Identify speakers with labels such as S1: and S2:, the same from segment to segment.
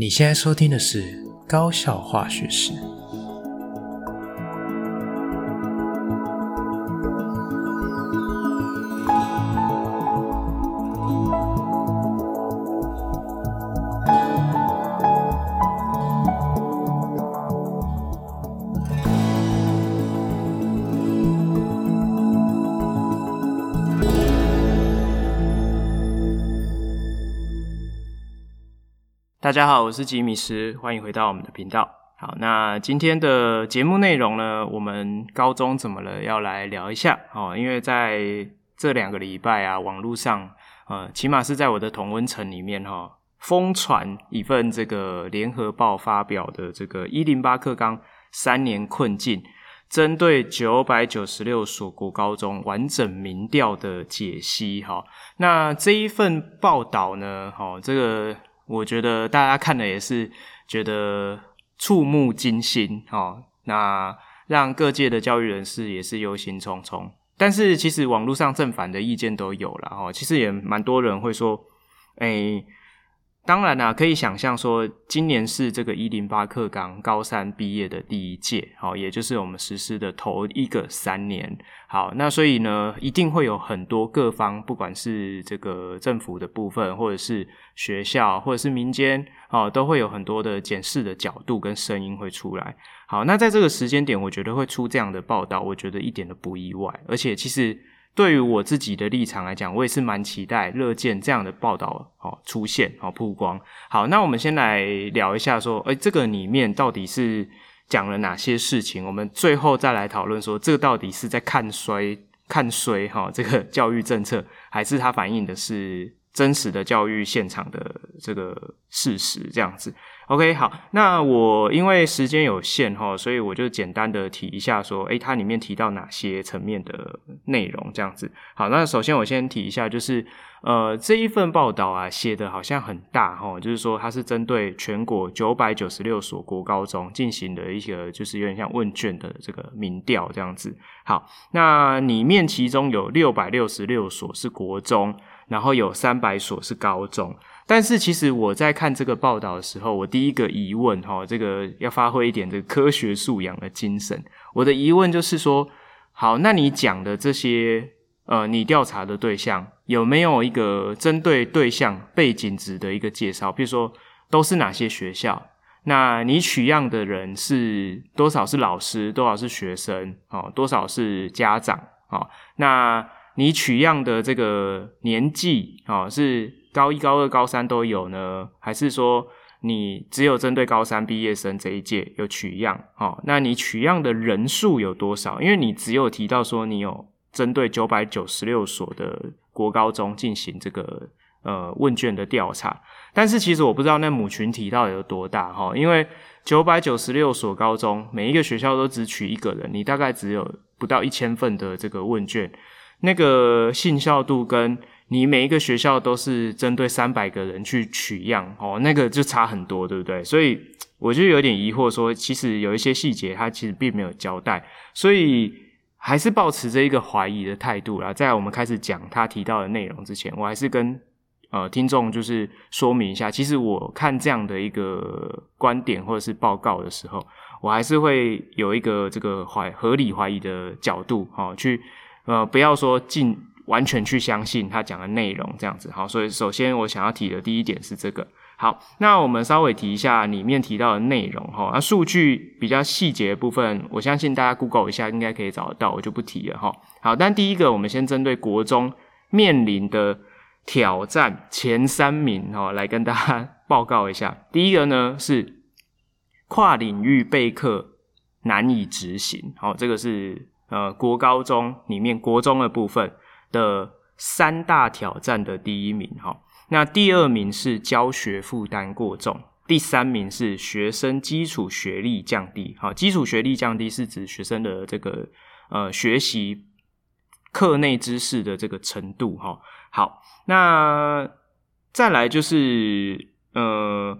S1: 你现在收听的是高效化学史。
S2: 大家好，我是吉米师，欢迎回到我们的频道。好，那今天的节目内容呢，我们高中怎么了？要来聊一下哦。因为在这两个礼拜啊，网络上呃，起码是在我的同温层里面哈，疯传一份这个联合报发表的这个一零八课纲三年困境，针对九百九十六所国高中完整民调的解析哈。那这一份报道呢，哈，这个。我觉得大家看了也是觉得触目惊心哦，那让各界的教育人士也是忧心忡忡。但是其实网络上正反的意见都有了哦，其实也蛮多人会说，诶当然啦、可以想象说，今年是这个一零八课纲高三毕业的第一届，好，也就是我们实施的头一个三年。好，那所以呢，一定会有很多各方，不管是这个政府的部分，或者是学校，或者是民间，哦，都会有很多的检视的角度跟声音会出来。好，那在这个时间点，我觉得会出这样的报道，我觉得一点都不意外，而且其实。对于我自己的立场来讲，我也是蛮期待、乐见这样的报道哦出现哦曝光。好，那我们先来聊一下，说，诶这个里面到底是讲了哪些事情？我们最后再来讨论说，这个到底是在看衰、看衰哈这个 教育政策，还是它反映的是真实的教育现场的这个事实？这样子。OK，好，那我因为时间有限哈，所以我就简单的提一下说，诶，它里面提到哪些层面的内容这样子。好，那首先我先提一下，就是呃这一份报道啊写的好像很大哈，就是说它是针对全国九百九十六所国高中进行的一个就是有点像问卷的这个民调这样子。好，那里面其中有六百六十六所是国中，然后有三百所是高中。但是其实我在看这个报道的时候，我第一个疑问哈，这个要发挥一点这个科学素养的精神。我的疑问就是说，好，那你讲的这些呃，你调查的对象有没有一个针对对象背景值的一个介绍？比如说都是哪些学校？那你取样的人是多少是老师，多少是学生？哦，多少是家长？哦，那你取样的这个年纪哦是？高一、高二、高三都有呢，还是说你只有针对高三毕业生这一届有取样？哦，那你取样的人数有多少？因为你只有提到说你有针对九百九十六所的国高中进行这个呃问卷的调查，但是其实我不知道那母群体到底有多大哈，因为九百九十六所高中每一个学校都只取一个人，你大概只有不到一千份的这个问卷，那个信效度跟。你每一个学校都是针对三百个人去取样哦，那个就差很多，对不对？所以我就有点疑惑，说其实有一些细节它其实并没有交代，所以还是抱持着一个怀疑的态度啦。在我们开始讲他提到的内容之前，我还是跟呃听众就是说明一下，其实我看这样的一个观点或者是报告的时候，我还是会有一个这个怀合理怀疑的角度，齁，去呃不要说进。完全去相信他讲的内容，这样子好。所以首先我想要提的第一点是这个。好，那我们稍微提一下里面提到的内容哈。那数据比较细节的部分，我相信大家 Google 一下应该可以找得到，我就不提了哈。好，但第一个我们先针对国中面临的挑战前三名哈，来跟大家 报告一下。第一个呢是跨领域备课难以执行，好，这个是呃国高中里面国中的部分。的三大挑战的第一名哈，那第二名是教学负担过重，第三名是学生基础学历降低。好，基础学历降低是指学生的这个呃学习课内知识的这个程度哈。好，那再来就是呃。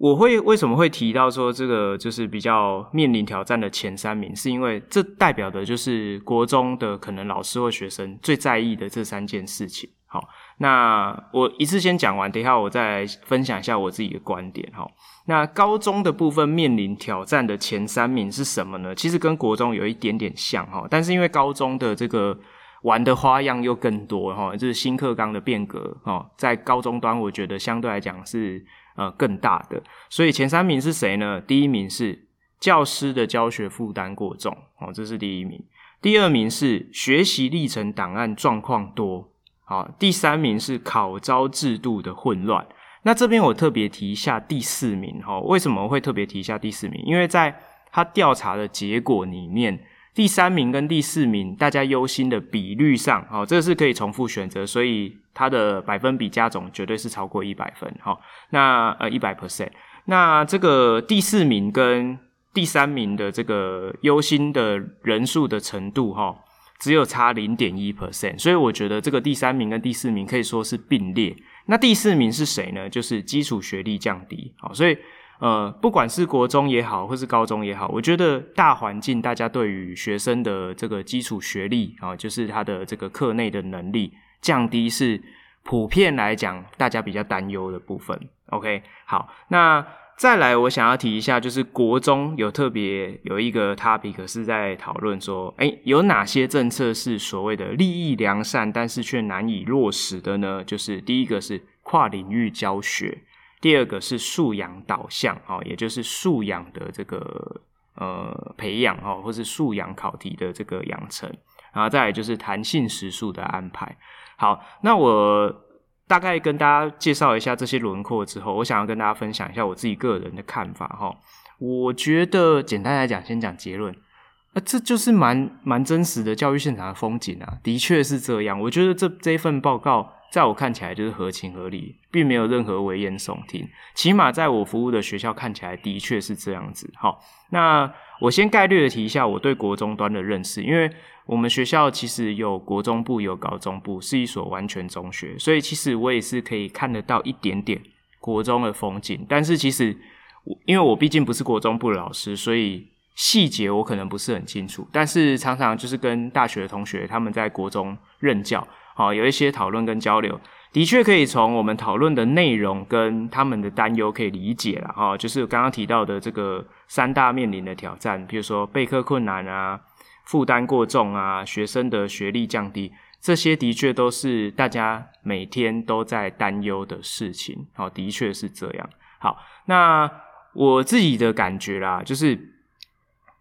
S2: 我会为什么会提到说这个就是比较面临挑战的前三名，是因为这代表的就是国中的可能老师或学生最在意的这三件事情。好，那我一次先讲完，等一下我再分享一下我自己的观点哈。那高中的部分面临挑战的前三名是什么呢？其实跟国中有一点点像哈，但是因为高中的这个玩的花样又更多哈，就是新课纲的变革哈，在高中端我觉得相对来讲是呃更大的。所以前三名是谁呢？第一名是教师的教学负担过重哦，这是第一名。第二名是学习历程档案状况多，好，第三名是考招制度的混乱。那这边我特别提一下第四名，哈，为什么会特别提一下第四名？因为在他调查的结果里面，第三名跟第四名大家忧心的比率上，好，这是可以重复选择，所以它的百分比加总绝对是超过一百分，哈，那呃一百 percent。那这个第四名跟第三名的这个忧心的人数的程度，哈，只有差零点一 percent，所以我觉得这个第三名跟第四名可以说是并列。那第四名是谁呢？就是基础学历降低，好，所以呃，不管是国中也好，或是高中也好，我觉得大环境大家对于学生的这个基础学历啊，就是他的这个课内的能力降低，是普遍来讲大家比较担忧的部分。OK，好，那。再来，我想要提一下，就是国中有特别有一个 topic 是在讨论说，诶，有哪些政策是所谓的利益良善，但是却难以落实的呢？就是第一个是跨领域教学，第二个是素养导向，哈，也就是素养的这个呃培养，哈，或是素养考题的这个养成，然后再来就是弹性时数的安排。好，那我。大概跟大家介绍一下这些轮廓之后，我想要跟大家分享一下我自己个人的看法哈。我觉得简单来讲，先讲结论，那这就是蛮蛮真实的教育现场的风景啊，的确是这样。我觉得这这一份报告，在我看起来就是合情合理，并没有任何危言耸听。起码在我服务的学校看起来，的确是这样子。好，那我先概略的提一下我对国中端的认识，因为。我们学校其实有国中部，有高中部，是一所完全中学，所以其实我也是可以看得到一点点国中的风景。但是其实，因为我毕竟不是国中部的老师，所以细节我可能不是很清楚。但是常常就是跟大学的同学他们在国中任教，好，有一些讨论跟交流，的确可以从我们讨论的内容跟他们的担忧可以理解了。哈，就是刚刚提到的这个三大面临的挑战，比如说备课困难啊。负担过重啊，学生的学历降低，这些的确都是大家每天都在担忧的事情。好，的确是这样。好，那我自己的感觉啦，就是，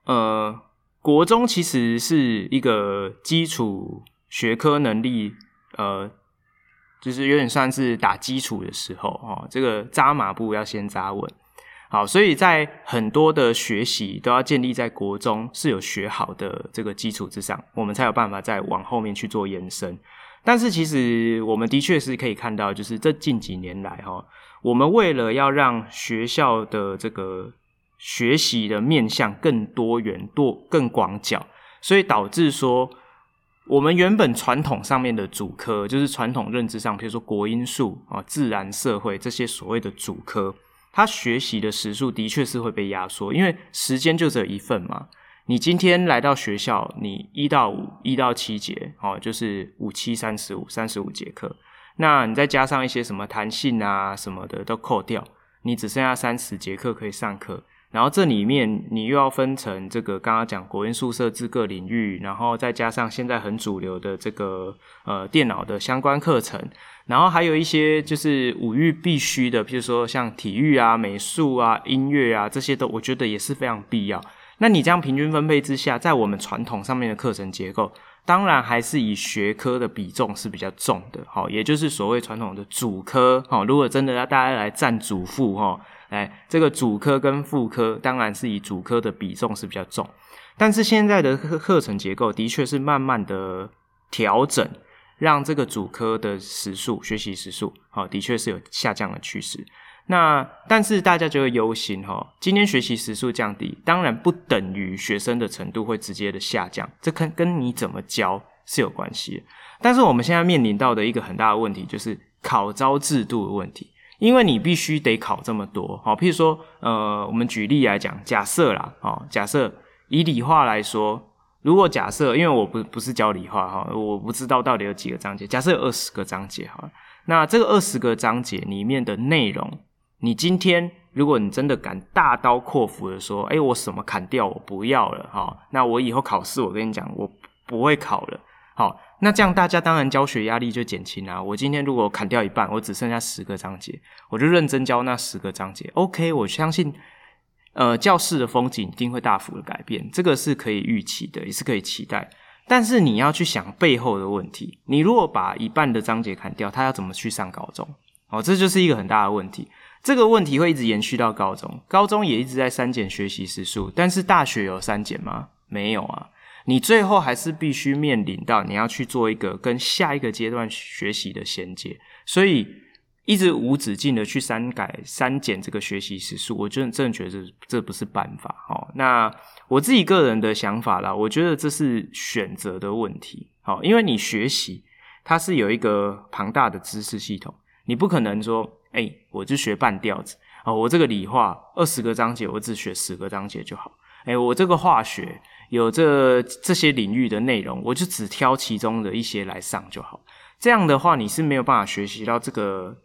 S2: 呃，国中其实是一个基础学科能力，呃，就是有点算是打基础的时候哦，这个扎马步要先扎稳。好，所以在很多的学习都要建立在国中是有学好的这个基础之上，我们才有办法再往后面去做延伸。但是其实我们的确是可以看到，就是这近几年来哈，我们为了要让学校的这个学习的面向更多元、多更广角，所以导致说我们原本传统上面的主科，就是传统认知上，比如说国英数啊、自然、社会这些所谓的主科。他学习的时数的确是会被压缩，因为时间就只有一份嘛。你今天来到学校，你一到五、一到七节，哦，就是五七三十五、三十五节课。那你再加上一些什么弹性啊什么的都扣掉，你只剩下三十节课可以上课。然后这里面你又要分成这个刚刚讲国英数设置各领域，然后再加上现在很主流的这个呃电脑的相关课程。然后还有一些就是五育必须的，譬如说像体育啊、美术啊、音乐啊这些都，我觉得也是非常必要。那你这样平均分配之下，在我们传统上面的课程结构，当然还是以学科的比重是比较重的，好，也就是所谓传统的主科，好，如果真的要大家来占主副，哈，哎这个主科跟副科，当然是以主科的比重是比较重。但是现在的课课程结构的确是慢慢的调整。让这个主科的时数、学习时数，好，的确是有下降的趋势。那但是大家就会忧心哈，今天学习时数降低，当然不等于学生的程度会直接的下降，这跟跟你怎么教是有关系。但是我们现在面临到的一个很大的问题，就是考招制度的问题，因为你必须得考这么多，好，譬如说，呃，我们举例来讲，假设啦，哦，假设以理化来说。如果假设，因为我不不是教理化哈，我不知道到底有几个章节。假设有二十个章节哈，那这个二十个章节里面的内容，你今天如果你真的敢大刀阔斧的说，哎，我什么砍掉，我不要了哈，那我以后考试，我跟你讲，我不会考了。好，那这样大家当然教学压力就减轻啦。我今天如果砍掉一半，我只剩下十个章节，我就认真教那十个章节。OK，我相信。呃，教室的风景一定会大幅的改变，这个是可以预期的，也是可以期待。但是你要去想背后的问题，你如果把一半的章节砍掉，他要怎么去上高中？哦，这就是一个很大的问题。这个问题会一直延续到高中，高中也一直在删减学习时数，但是大学有删减吗？没有啊。你最后还是必须面临到你要去做一个跟下一个阶段学习的衔接，所以。一直无止境的去删改、删减这个学习时数，我真的真的觉得这不是办法哦。那我自己个人的想法啦，我觉得这是选择的问题。好，因为你学习它是有一个庞大的知识系统，你不可能说，哎、我就学半吊子哦。我这个理化二十个章节，我只学十个章节就好。哎、我这个化学有这这些领域的内容，我就只挑其中的一些来上就好。这样的话，你是没有办法学习到这个。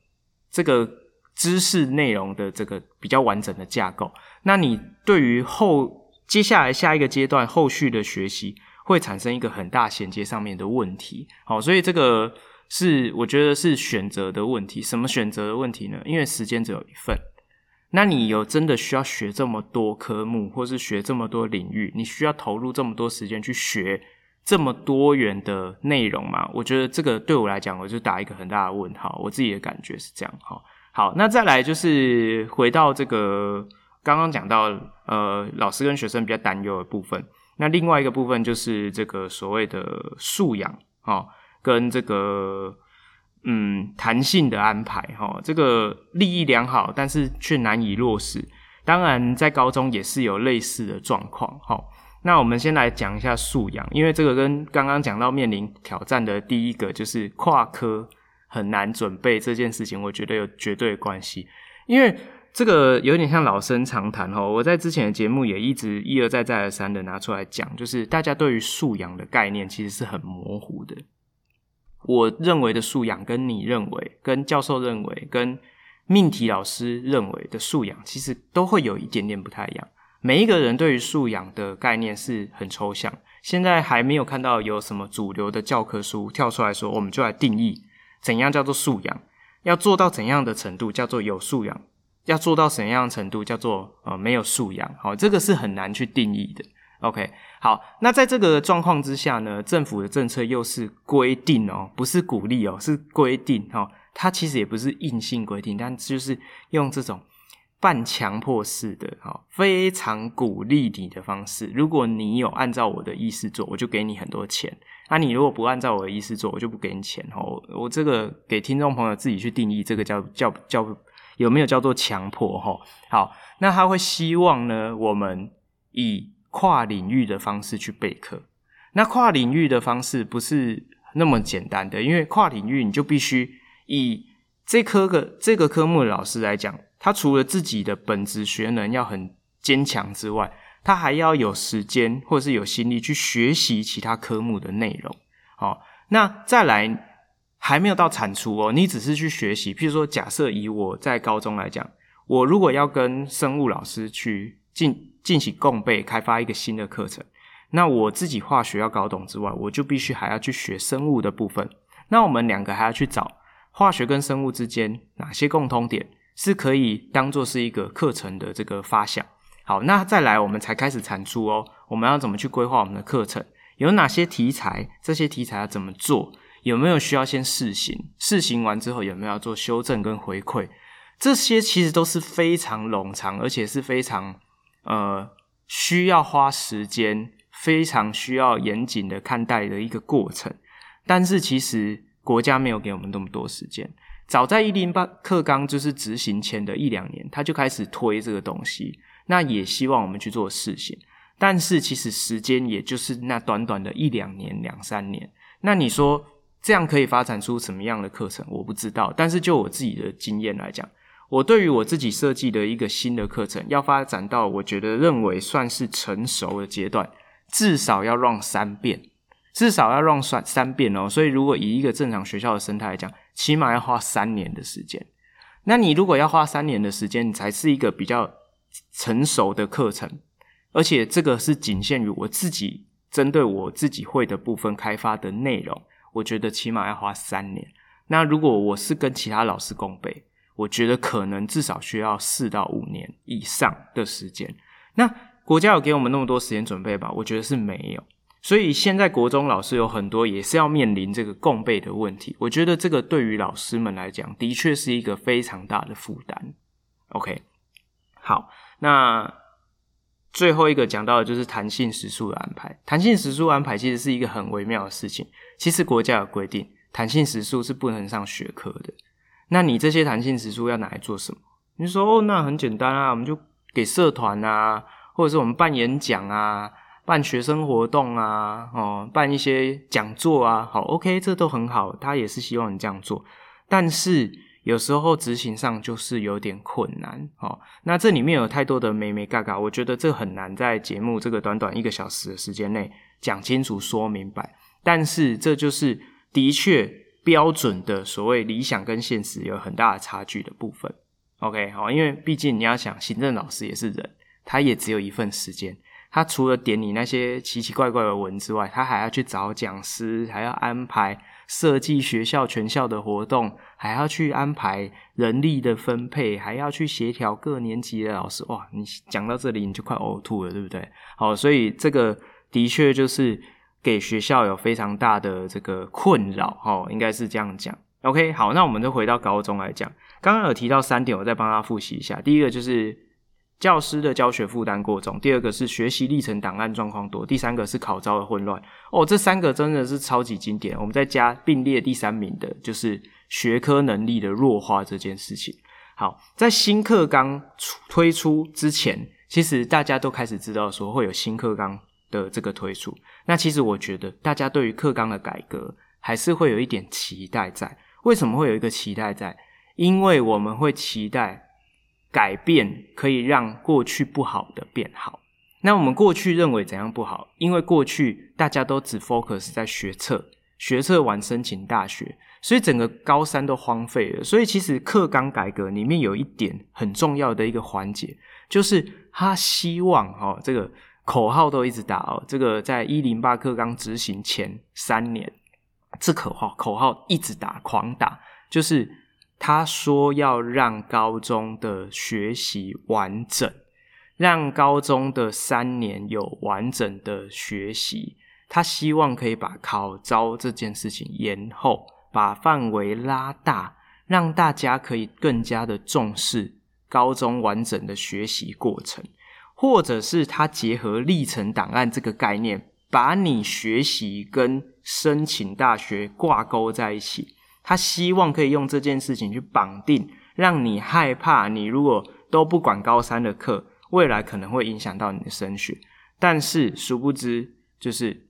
S2: 这个知识内容的这个比较完整的架构，那你对于后接下来下一个阶段后续的学习会产生一个很大衔接上面的问题。好，所以这个是我觉得是选择的问题。什么选择的问题呢？因为时间只有一份，那你有真的需要学这么多科目，或是学这么多领域？你需要投入这么多时间去学？这么多元的内容吗，我觉得这个对我来讲，我就打一个很大的问号。我自己的感觉是这样。哈，好，那再来就是回到这个刚刚讲到呃，老师跟学生比较担忧的部分。那另外一个部分就是这个所谓的素养哈，跟这个嗯弹性的安排哈，这个利益良好，但是却难以落实。当然，在高中也是有类似的状况哈。那我们先来讲一下素养，因为这个跟刚刚讲到面临挑战的第一个就是跨科很难准备这件事情，我觉得有绝对的关系。因为这个有点像老生常谈哈，我在之前的节目也一直一而再再而三的拿出来讲，就是大家对于素养的概念其实是很模糊的。我认为的素养跟你认为、跟教授认为、跟命题老师认为的素养，其实都会有一点点不太一样。每一个人对于素养的概念是很抽象，现在还没有看到有什么主流的教科书跳出来说，我们就来定义怎样叫做素养，要做到怎样的程度叫做有素养，要做到怎样的程度叫做呃没有素养，好，这个是很难去定义的。OK，好，那在这个状况之下呢，政府的政策又是规定哦，不是鼓励哦，是规定哦，它其实也不是硬性规定，但就是用这种。半强迫式的，好，非常鼓励你的方式。如果你有按照我的意思做，我就给你很多钱。那你如果不按照我的意思做，我就不给你钱。哦，我这个给听众朋友自己去定义，这个叫叫叫有没有叫做强迫？哈，好，那他会希望呢，我们以跨领域的方式去备课。那跨领域的方式不是那么简单的，因为跨领域你就必须以这科个这个科目的老师来讲。他除了自己的本职学能要很坚强之外，他还要有时间或是有心力去学习其他科目的内容。好，那再来还没有到产出哦，你只是去学习。譬如说，假设以我在高中来讲，我如果要跟生物老师去进进行共备，开发一个新的课程，那我自己化学要搞懂之外，我就必须还要去学生物的部分。那我们两个还要去找化学跟生物之间哪些共通点。是可以当做是一个课程的这个发想。好，那再来我们才开始产出哦。我们要怎么去规划我们的课程？有哪些题材？这些题材要怎么做？有没有需要先试行？试行完之后有没有要做修正跟回馈？这些其实都是非常冗长，而且是非常呃需要花时间、非常需要严谨的看待的一个过程。但是其实国家没有给我们那么多时间。早在一零八课纲就是执行前的一两年，他就开始推这个东西，那也希望我们去做试行。但是其实时间也就是那短短的一两年、两三年。那你说这样可以发展出什么样的课程？我不知道。但是就我自己的经验来讲，我对于我自己设计的一个新的课程，要发展到我觉得认为算是成熟的阶段，至少要 run 三遍，至少要 run 三三遍哦。所以如果以一个正常学校的生态来讲，起码要花三年的时间。那你如果要花三年的时间，你才是一个比较成熟的课程，而且这个是仅限于我自己针对我自己会的部分开发的内容，我觉得起码要花三年。那如果我是跟其他老师共备，我觉得可能至少需要四到五年以上的时间。那国家有给我们那么多时间准备吧？我觉得是没有。所以现在国中老师有很多也是要面临这个共备的问题。我觉得这个对于老师们来讲，的确是一个非常大的负担。OK，好，那最后一个讲到的就是弹性时数的安排。弹性时数安排其实是一个很微妙的事情。其实国家有规定。弹性时数是不能上学科的，那你这些弹性时数要拿来做什么？你说哦，那很简单啊，我们就给社团啊，或者是我们办演讲啊，办学生活动啊，哦，办一些讲座啊，好，OK，这都很好，他也是希望你这样做，但是有时候执行上就是有点困难，哦，那这里面有太多的眉眉角角，我觉得这很难在节目这个短短一个小时的时间内讲清楚、说明白，但是这就是。的确，标准的所谓理想跟现实有很大的差距的部分。OK，好，因为毕竟你要想，行政老师也是人，他也只有一份时间。他除了点你那些奇奇怪怪的文之外，他还要去找讲师，还要安排设计学校全校的活动，还要去安排人力的分配，还要去协调各年级的老师。哇，你讲到这里你就快呕吐了，对不对？好，所以这个的确就是。给学校有非常大的这个困扰，齁，应该是这样讲。OK，好，那我们就回到高中来讲。刚刚有提到三点，我再帮他复习一下。第一个就是教师的教学负担过重，第二个是学习历程档案状况多，第三个是考招的混乱。哦，这三个真的是超级经典。我们再加并列第三名的，就是学科能力的弱化这件事情。好，在新课纲推出之前，其实大家都开始知道说会有新课纲。的这个推出，那其实我觉得大家对于课纲的改革还是会有一点期待在。为什么会有一个期待在？因为我们会期待改变可以让过去不好的变好。那我们过去认为怎样不好？因为过去大家都只 focus 在学测，学测完申请大学，所以整个高三都荒废了。所以其实课纲改革里面有一点很重要的一个环节，就是他希望哦这个。口号都一直打哦，这个在一零八课纲执行前三年，这口号口号一直打，狂打，就是他说要让高中的学习完整，让高中的三年有完整的学习，他希望可以把考招这件事情延后，把范围拉大，让大家可以更加的重视高中完整的学习过程。或者是他结合历程档案这个概念，把你学习跟申请大学挂钩在一起。他希望可以用这件事情去绑定，让你害怕你如果都不管高三的课，未来可能会影响到你的升学。但是殊不知，就是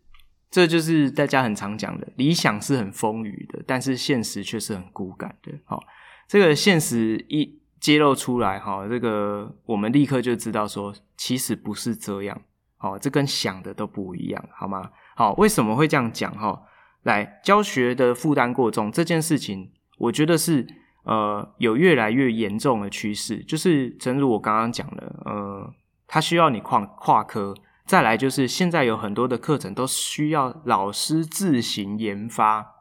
S2: 这就是大家很常讲的，理想是很丰腴的，但是现实却是很骨感的。好，这个现实一。揭露出来哈，这个我们立刻就知道说，其实不是这样，哦，这跟想的都不一样，好吗？好，为什么会这样讲哈？来，教学的负担过重这件事情，我觉得是呃有越来越严重的趋势，就是正如我刚刚讲的，呃，它需要你跨跨科，再来就是现在有很多的课程都需要老师自行研发。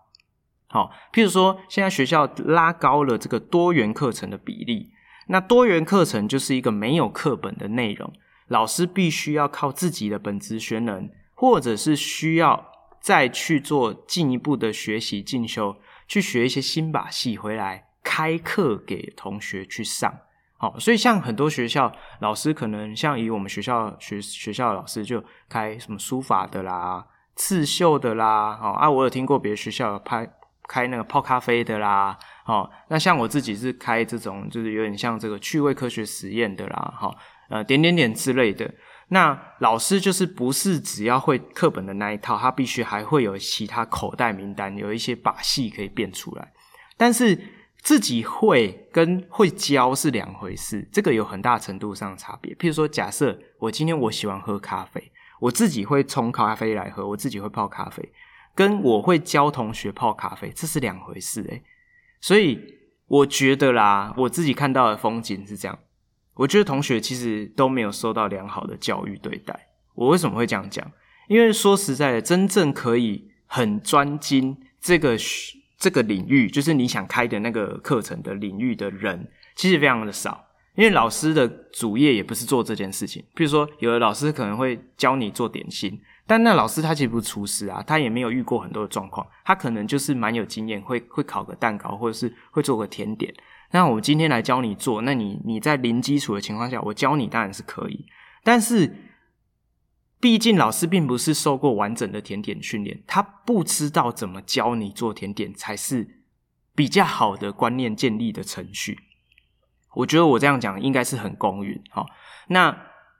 S2: 好，譬如说，现在学校拉高了这个多元课程的比例，那多元课程就是一个没有课本的内容，老师必须要靠自己的本职学能，或者是需要再去做进一步的学习进修，去学一些新把戏回来开课给同学去上。好，所以像很多学校老师，可能像以我们学校学学校的老师就开什么书法的啦、刺绣的啦，好啊，我有听过别的学校拍。开那个泡咖啡的啦，哦，那像我自己是开这种，就是有点像这个趣味科学实验的啦，哈，呃，点点点之类的。那老师就是不是只要会课本的那一套，他必须还会有其他口袋名单，有一些把戏可以变出来。但是自己会跟会教是两回事，这个有很大程度上的差别。譬如说，假设我今天我喜欢喝咖啡。我自己会冲咖啡来喝，我自己会泡咖啡，跟我会教同学泡咖啡，这是两回事诶。所以我觉得啦，我自己看到的风景是这样，我觉得同学其实都没有受到良好的教育对待。我为什么会这样讲？因为说实在的，真正可以很专精这个这个领域，就是你想开的那个课程的领域的人，其实非常的少。因为老师的主业也不是做这件事情。比如说，有的老师可能会教你做点心，但那老师他其实不是厨师啊，他也没有遇过很多的状况，他可能就是蛮有经验，会会烤个蛋糕，或者是会做个甜点。那我今天来教你做，那你你在零基础的情况下，我教你当然是可以，但是。毕竟老师并不是受过完整的甜点训练，他不知道怎么教你做甜点才是比较好的观念建立的程序。我觉得我这样讲应该是很公允。好，那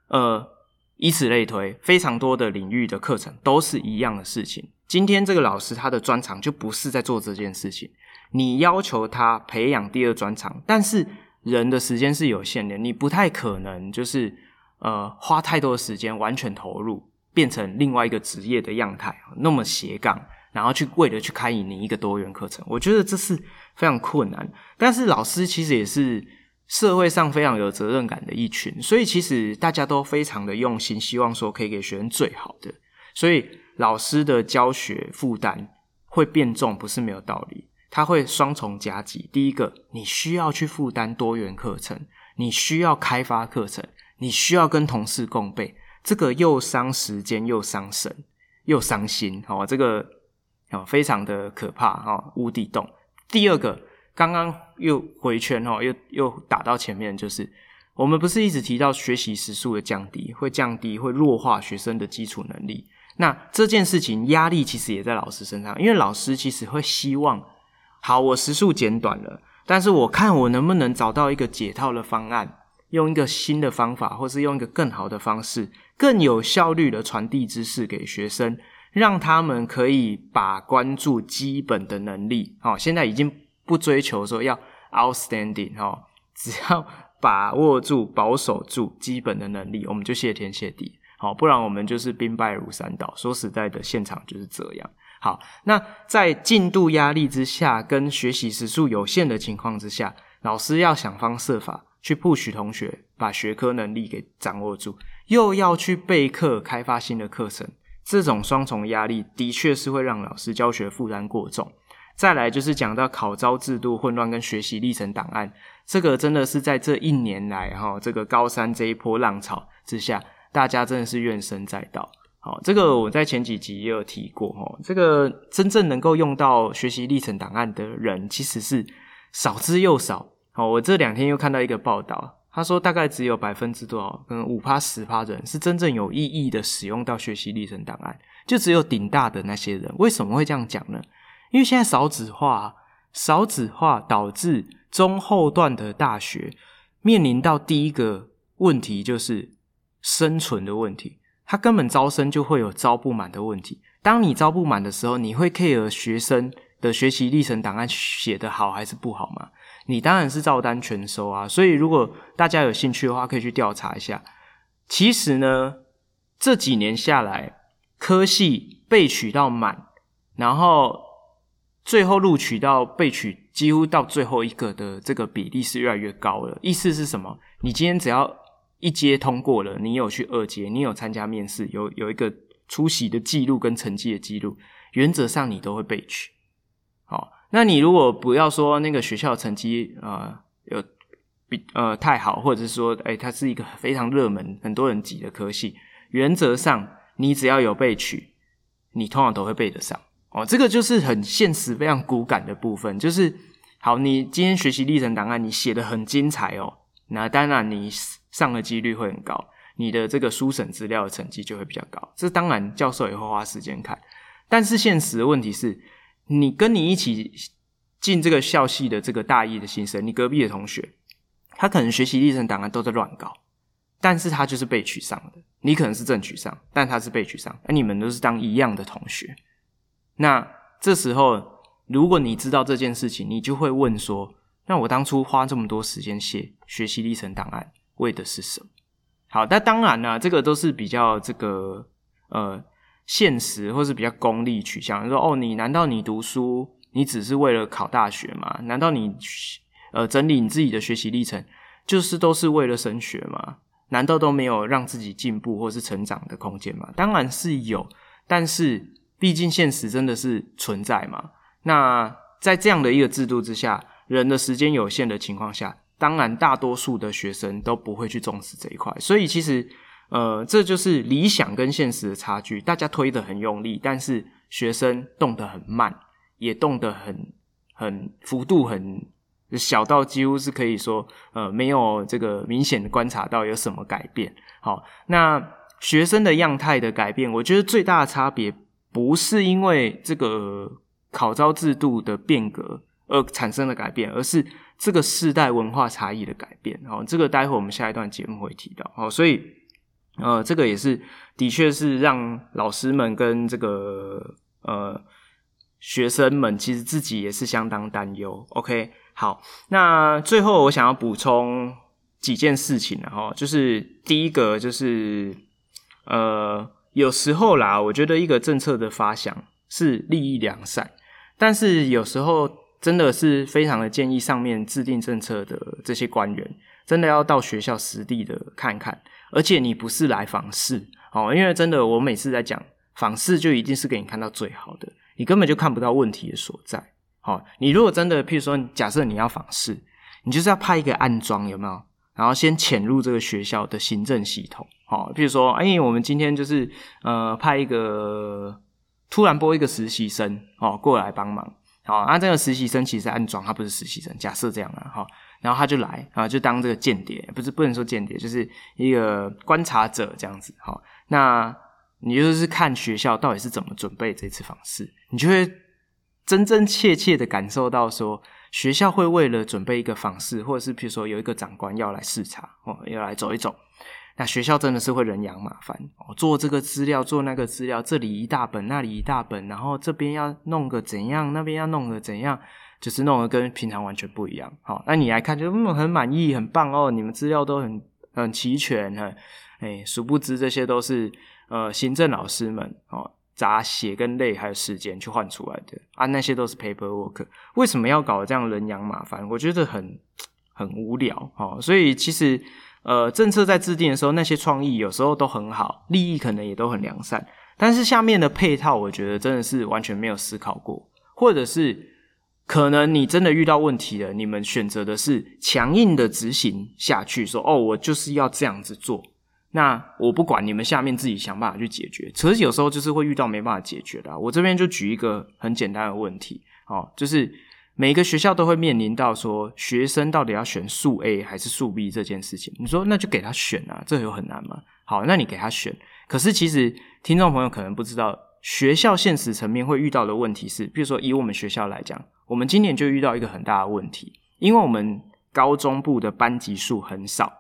S2: 呃，以此类推，非常多的领域的课程都是一样的事情。今天这个老师他的专长就不是在做这件事情，你要求他培养第二专长，但是人的时间是有限的，你不太可能就是。呃，花太多的时间完全投入，变成另外一个职业的样态，那么斜杠，然后去为了去开你一个多元课程，我觉得这是非常困难。但是老师其实也是社会上非常有责任感的一群，所以其实大家都非常的用心，希望说可以给学生最好的。所以老师的教学负担会变重，不是没有道理，他会双重夹击。第一个，你需要去负担多元课程，你需要开发课程。你需要跟同事共备，这个又伤时间，又伤神，又伤心，哦，这个哦非常的可怕，哦，无底洞。第二个，刚刚又回圈，哦，又又打到前面，就是我们不是一直提到学习时数的降低，会降低，会弱化学生的基础能力。那这件事情压力其实也在老师身上，因为老师其实会希望，好，我时数减短了，但是我看我能不能找到一个解套的方案。用一个新的方法，或是用一个更好的方式，更有效率的传递知识给学生，让他们可以把关注基本的能力。好，现在已经不追求说要 outstanding 哈，只要把握住、保守住基本的能力，我们就谢天谢地。好，不然我们就是兵败如山倒。说实在的，现场就是这样。好，那在进度压力之下，跟学习时数有限的情况之下，老师要想方设法。去 push 同学把学科能力给掌握住，又要去备课、开发新的课程，这种双重压力的确是会让老师教学负担过重。再来就是讲到考招制度混乱跟学习历程档案，这个真的是在这一年来哈，这个高三这一波浪潮之下，大家真的是怨声载道。好，这个我在前几集也有提过哈，这个真正能够用到学习历程档案的人，其实是少之又少。好，我这两天又看到一个报道，他说大概只有百分之多少，可能五趴十趴的人是真正有意义的使用到学习历程档案，就只有顶大的那些人。为什么会这样讲呢？因为现在少子化，少子化导致中后段的大学面临到第一个问题就是生存的问题，他根本招生就会有招不满的问题。当你招不满的时候，你会 care 学生的学习历程档案写得好还是不好吗？你当然是照单全收啊，所以如果大家有兴趣的话，可以去调查一下。其实呢，这几年下来，科系被取到满，然后最后录取到被取几乎到最后一个的这个比例是越来越高了。意思是什么？你今天只要一阶通过了，你有去二阶，你有参加面试，有有一个出席的记录跟成绩的记录，原则上你都会被取。好。那你如果不要说那个学校成绩呃有比呃太好，或者是说诶它是一个非常热门、很多人挤的科系，原则上你只要有被取，你通常都会备得上哦。这个就是很现实、非常骨感的部分。就是好，你今天学习历程档案你写的很精彩哦，那当然你上的几率会很高，你的这个书审资料的成绩就会比较高。这当然教授也会花时间看，但是现实的问题是。你跟你一起进这个校系的这个大一的新生，你隔壁的同学，他可能学习历程档案都在乱搞，但是他就是被取上的。你可能是正取上，但他是被取上，那你们都是当一样的同学。那这时候，如果你知道这件事情，你就会问说：那我当初花这么多时间写学习历程档案，为的是什么？好，那当然呢，这个都是比较这个呃现实或是比较功利取向，说哦，你难道你读书你只是为了考大学吗？难道你呃整理你自己的学习历程就是都是为了升学吗？难道都没有让自己进步或是成长的空间吗？当然是有，但是毕竟现实真的是存在嘛。那在这样的一个制度之下，人的时间有限的情况下，当然大多数的学生都不会去重视这一块。所以其实，呃，这就是理想跟现实的差距。大家推得很用力，但是学生动得很慢，也动得很很幅度很小到几乎是可以说，呃，没有这个明显的观察到有什么改变。好，那学生的样态的改变，我觉得最大的差别不是因为这个。考招制度的变革而产生了改变，而是这个世代文化差异的改变。哦，这个待会我们下一段节目会提到。哦，所以呃，这个也是的确是让老师们跟这个呃学生们其实自己也是相当担忧。OK，好，那最后我想要补充几件事情，然后就是第一个就是呃，有时候啦，我觉得一个政策的发想是利益良善。但是有时候真的是非常的建议上面制定政策的这些官员，真的要到学校实地的看看，而且你不是来访视哦，因为真的我每次在讲访视就一定是给你看到最好的，你根本就看不到问题的所在。好，你如果真的譬如说假设你要访视，你就是要拍一个暗装有没有？然后先潜入这个学校的行政系统，好，譬如说哎，我们今天就是呃派一个。突然拨一个实习生哦过来帮忙，好，那这个实习生其实暗装，他不是实习生，假设这样啊，好，然后他就来啊，就当这个间谍，不是不能说间谍，就是一个观察者这样子，好，那你就是看学校到底是怎么准备这次访视，你就会真真切切的感受到说，学校会为了准备一个访视，或者是譬如说有一个长官要来视察哦，要来走一走。那学校真的是会人仰马翻哦，做这个资料，做那个资料，这里一大本，那里一大本，然后这边要弄个怎样，那边要弄个怎样，就是弄得跟平常完全不一样。好，那你来看就嗯很满意，很棒哦，你们资料都很很齐全很，哎，殊不知这些都是呃行政老师们哦砸血跟泪还有时间去换出来的。啊，那些都是 paperwork，为什么要搞这样人仰马翻？我觉得很 很无聊哦，所以其实。呃，政策在制定的时候，那些创意有时候都很好，利益可能也都很良善，但是下面的配套，我觉得真的是完全没有思考过，或者是可能你真的遇到问题了，你们选择的是强硬的执行下去，说哦，我就是要这样子做，那我不管你们下面自己想办法去解决，可是有时候就是会遇到没办法解决的。我这边就举一个很简单的问题，哦，就是。每个学校都会面临到说，学生到底要选数 A 还是数 B 这件事情。你说那就给他选啊，这有很难吗？好，那你给他选。可是其实听众朋友可能不知道，学校现实层面会遇到的问题是，比如说以我们学校来讲，我们今年就遇到一个很大的问题，因为我们高中部的班级数很少，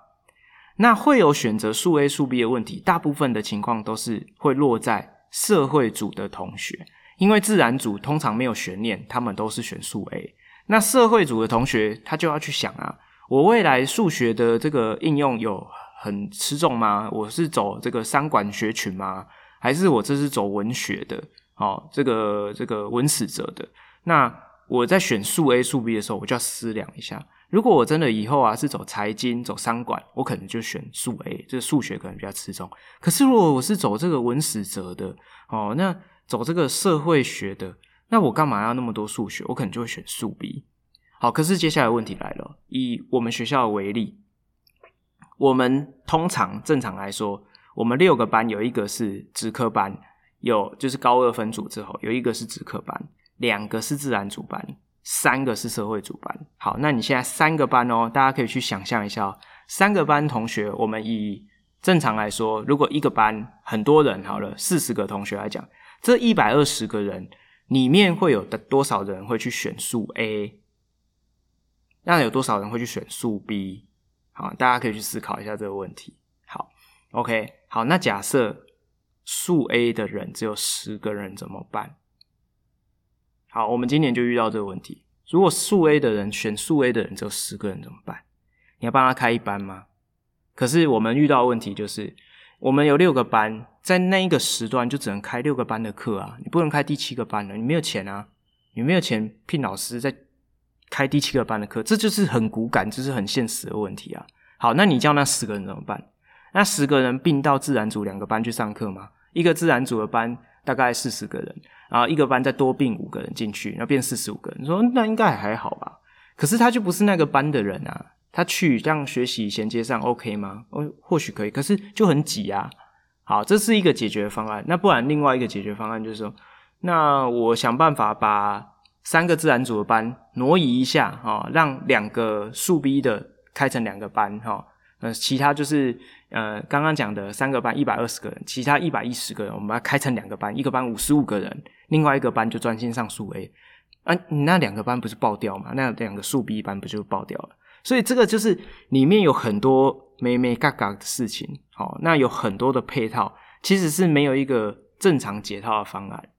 S2: 那会有选择数 A 数 B 的问题，大部分的情况都是会落在社会组的同学。因为自然组通常没有悬念，他们都是选数 A。那社会组的同学，他就要去想啊，我未来数学的这个应用有很吃重吗？我是走这个商管学群吗？还是我这是走文学的？哦，这个这个文史哲的？那我在选数 A 数 B 的时候，我就要思量一下。如果我真的以后啊是走财经、走商管，我可能就选数 A，这个数学可能比较吃重。可是如果我是走这个文史哲的，哦，那走这个社会学的，那我干嘛要那么多数学？我可能就会选数 B。好，可是接下来问题来了，以我们学校为例，我们通常正常来说，我们六个班有一个是职科班，有就是高二分组之后有一个是职科班，两个是自然组班，三个是社会组班。好，那你现在三个班哦，大家可以去想象一下哦，三个班同学，我们以正常来说，如果一个班很多人，好了，四十个同学来讲。这一百二十个人里面会有的多少人会去选数 A？那有多少人会去选数 B？好，大家可以去思考一下这个问题。好，OK，好，那假设数 A 的人只有十个人怎么办？好，我们今年就遇到这个问题。如果数 A 的人选数 A 的人只有十个人怎么办？你要帮他开一班吗？可是我们遇到的问题就是。我们有六个班，在那一个时段就只能开六个班的课啊，你不能开第七个班了，你没有钱啊，你没有钱聘老师在开第七个班的课，这就是很骨感，这、就是很现实的问题啊。好，那你叫那十个人怎么办？那十个人并到自然组两个班去上课吗？一个自然组的班大概四十个人，然后一个班再多并五个人进去，然后变四十五个人。你说那应该还好吧？可是他就不是那个班的人啊，他去这样学习衔接上 OK 吗？哦，或许可以，可是就很挤啊。好，这是一个解决方案。那不然另外一个解决方案就是说，那我想办法把三个自然组的班挪移一下，哈，让两个数 B 的开成两个班，哈。呃，其他就是呃，刚刚讲的三个班一百二十个人，其他一百一十个人，我们把它开成两个班，一个班五十五个人，另外一个班就专心上数 A。啊，那两个班不是爆掉吗？那两个数 B 班不就爆掉了？所以这个就是里面有很多没没嘎嘎的事情。好，那有很多的配套，其实是没有一个正常解套的方案。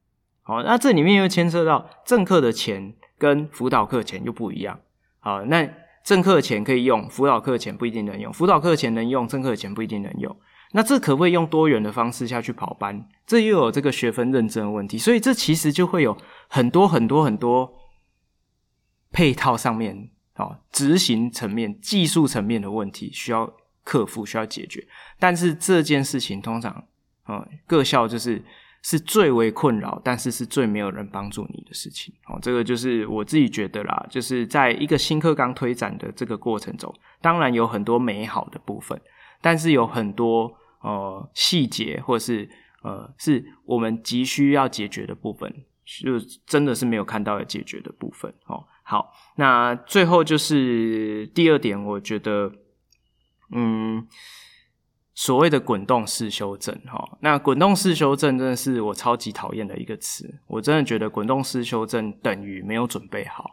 S2: 好，那这里面又牵涉到正课的钱跟辅导课钱又不一样。好，那。正课钱可以用，辅导课钱不一定能用；辅导课钱能用，正课钱不一定能用。那这可不可以用多元的方式下去跑班？这又有这个学分认证的问题，所以这其实就会有很多很多很多配套上面啊，执行层面、技术层面的问题需要克服、需要解决。但是这件事情通常啊，各校就是。是最为困扰，但是是最没有人帮助你的事情。哦，这个就是我自己觉得啦，就是在一个新课纲推展的这个过程中，当然有很多美好的部分，但是有很多呃细节，或是呃是我们急需要解决的部分，就真的是没有看到要解决的部分。哦，好，那最后就是第二点，我觉得，嗯。所谓的滚动式修正，哈，那滚动式修正真的是我超级讨厌的一个词。我真的觉得滚动式修正等于没有准备好。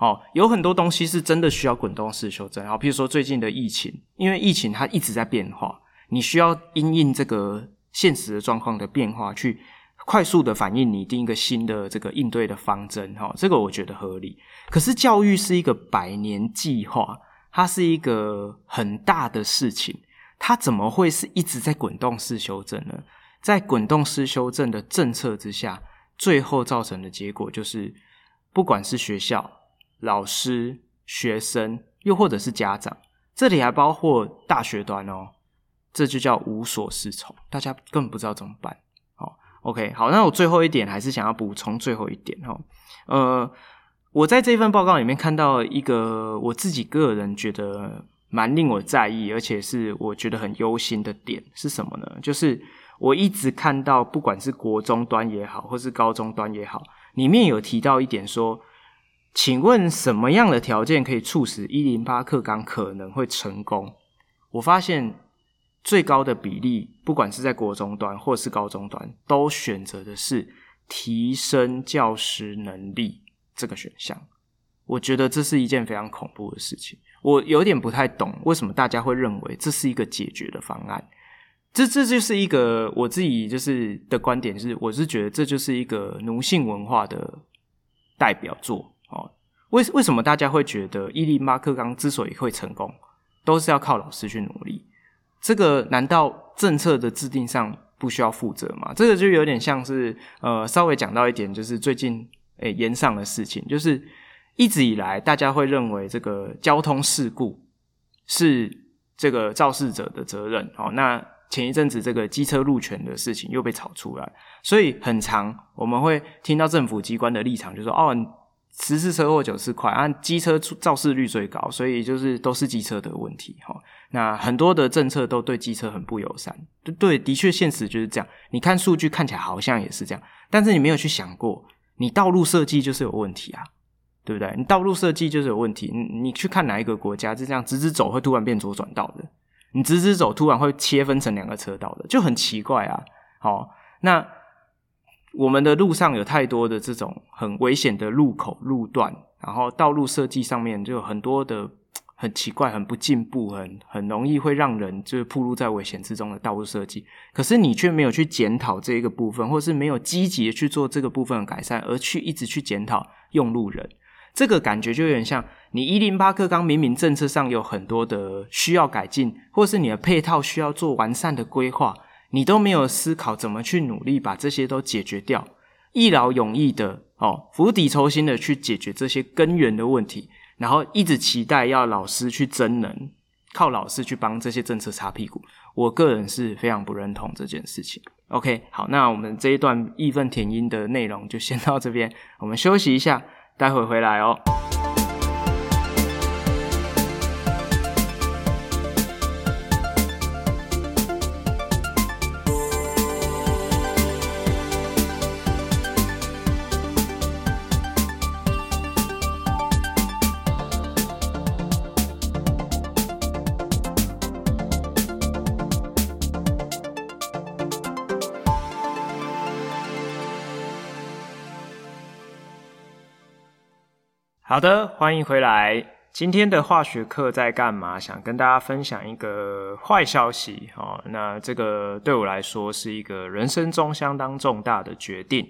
S2: 哦，有很多东西是真的需要滚动式修正。好，譬如说最近的疫情，因为疫情它一直在变化，你需要因应这个现实的状况的变化，去快速的反应，拟定一个新的这个应对的方针。哈，这个我觉得合理。可是教育是一个百年计划，它是一个很大的事情。它怎么会是一直在滚动式修正呢？在滚动式修正的政策之下，最后造成的结果就是，不管是学校、老师、学生，又或者是家长，这里还包括大学端哦，这就叫无所适从，大家根本不知道怎么办。好，OK，好，那我最后一点还是想要补充最后一点哈，呃，我在这份报告里面看到一个我自己个人觉得。蛮令我在意，而且是我觉得很忧心的点是什么呢？就是我一直看到，不管是国中端也好，或是高中端也好，里面有提到一点说，请问什么样的条件可以促使一零八课纲可能会成功？我发现最高的比例，不管是在国中端或是高中端，都选择的是提升教师能力这个选项。我觉得这是一件非常恐怖的事情。我有点不太懂，为什么大家会认为这是一个解决的方案？这这就是一个我自己就是的观点是，我是觉得这就是一个奴性文化的代表作哦。为为什么大家会觉得一零八课纲之所以会成功，都是要靠老师去努力？这个难道政策的制定上不需要负责吗？这个就有点像是呃，稍微讲到一点，就是最近诶炎上的事情，就是。一直以来，大家会认为这个交通事故是这个肇事者的责任。哦，那前一阵子这个机车路权的事情又被炒出来，所以很长我们会听到政府机关的立场，就说哦，十次车祸九次快，按机车出肇事率最高，所以就是都是机车的问题。哈，那很多的政策都对机车很不友善。对，的确现实就是这样。你看数据看起来好像也是这样，但是你没有去想过，你道路设计就是有问题啊。对不对？你道路设计就是有问题。你你去看哪一个国家是这样直直走会突然变左转道的？你直直走突然会切分成两个车道的，就很奇怪啊。好，那我们的路上有太多的这种很危险的路口路段，然后道路设计上面就有很多的 很奇怪、很不进步、很很容易会让人就是暴露在危险之中的道路设计。可是你却没有去检讨这一个部分，或是没有积极的去做这个部分的改善，而去一直去检讨用路人。这个感觉就有点像你一零八课纲明明政策上有很多的需要改进，或是你的配套需要做完善的规划，你都没有思考怎么去努力把这些都解决掉，一劳永逸的哦，釜底抽薪的去解决这些根源的问题，然后一直期待要老师去增能，靠老师去帮这些政策擦屁股，我个人是非常不认同这件事情。OK，好，那我们这一段义愤填膺的内容就先到这边，我们休息一下，待会回来哦。好的，欢迎回来。今天的化学课在干嘛？想跟大家分享一个坏消息哦。那这个对我来说是一个人生中相当重大的决定。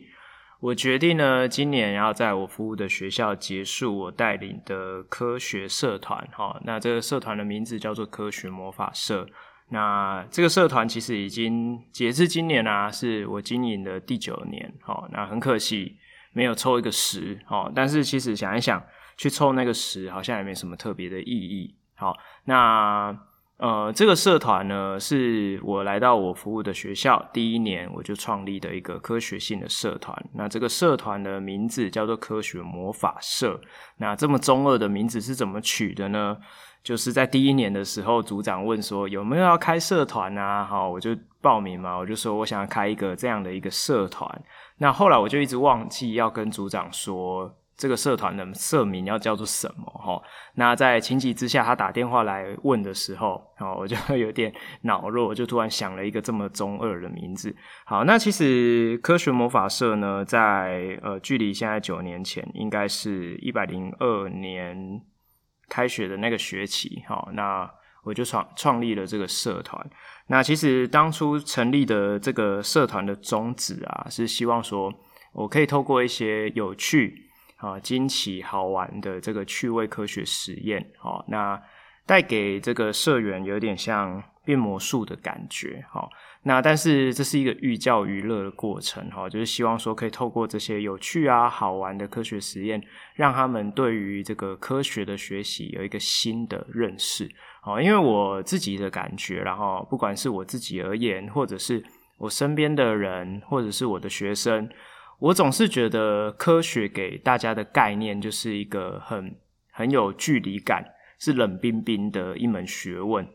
S2: 我决定呢，今年要在我服务的学校结束我带领的科学社团。哈，那这个社团的名字叫做科学魔法社。那这个社团其实已经截至今年啊，是我经营的第九年。好，那很可惜没有抽一个十。哦，但是其实想一想。去凑那个十，好像也没什么特别的意义。好，那呃，这个社团呢，是我来到我服务的学校第一年，我就创立的一个科学性的社团。那这个社团的名字叫做科学魔法社。那这么中二的名字是怎么取的呢？就是在第一年的时候，组长问说有没有要开社团啊？好，我就报名嘛，我就说我想要开一个这样的一个社团。那后来我就一直忘记要跟组长说。这个社团的社名要叫做什么？哈，那在情急之下，他打电话来问的时候，然哦，我就有点恼弱，就突然想了一个这么中二的名字。好，那其实科学魔法社呢，在呃，距离现在九年前，应该是一百零二年开学的那个学期。好，那我就创创立了这个社团。那其实当初成立的这个社团的宗旨啊，是希望说我可以透过一些有趣。啊，惊奇好玩的这个趣味科学实验，好，那带给这个社员有点像变魔术的感觉，好，那但是这是一个寓教于乐的过程，哈，就是希望说可以透过这些有趣啊、好玩的科学实验，让他们对于这个科学的学习有一个新的认识，好，因为我自己的感觉，然后不管是我自己而言，或者是我身边的人，或者是我的学生。我总是觉得科学给大家的概念就是一个很很有距离感，是冷冰冰的一门学问。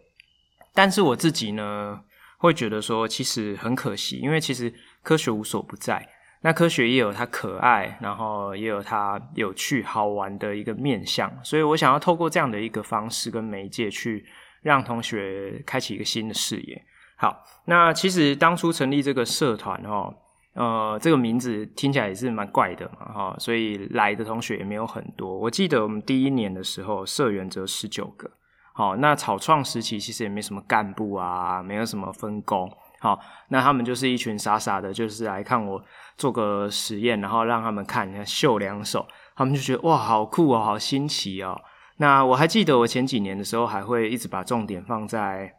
S2: 但是我自己呢，会觉得说，其实很可惜，因为其实科学无所不在。那科学也有它可爱，然后也有它有趣好玩的一个面向。所以我想要透过这样的一个方式跟媒介，去让同学开启一个新的视野。好，那其实当初成立这个社团哦。呃，这个名字听起来也是蛮怪的嘛，哈，所以来的同学也没有很多。我记得我们第一年的时候，社员只有十九个，好，那草创时期其实也没什么干部啊，没有什么分工，好，那他们就是一群傻傻的，就是来看我做个实验，然后让他们看，秀两手，他们就觉得哇，好酷哦，好新奇哦。那我还记得我前几年的时候，还会一直把重点放在。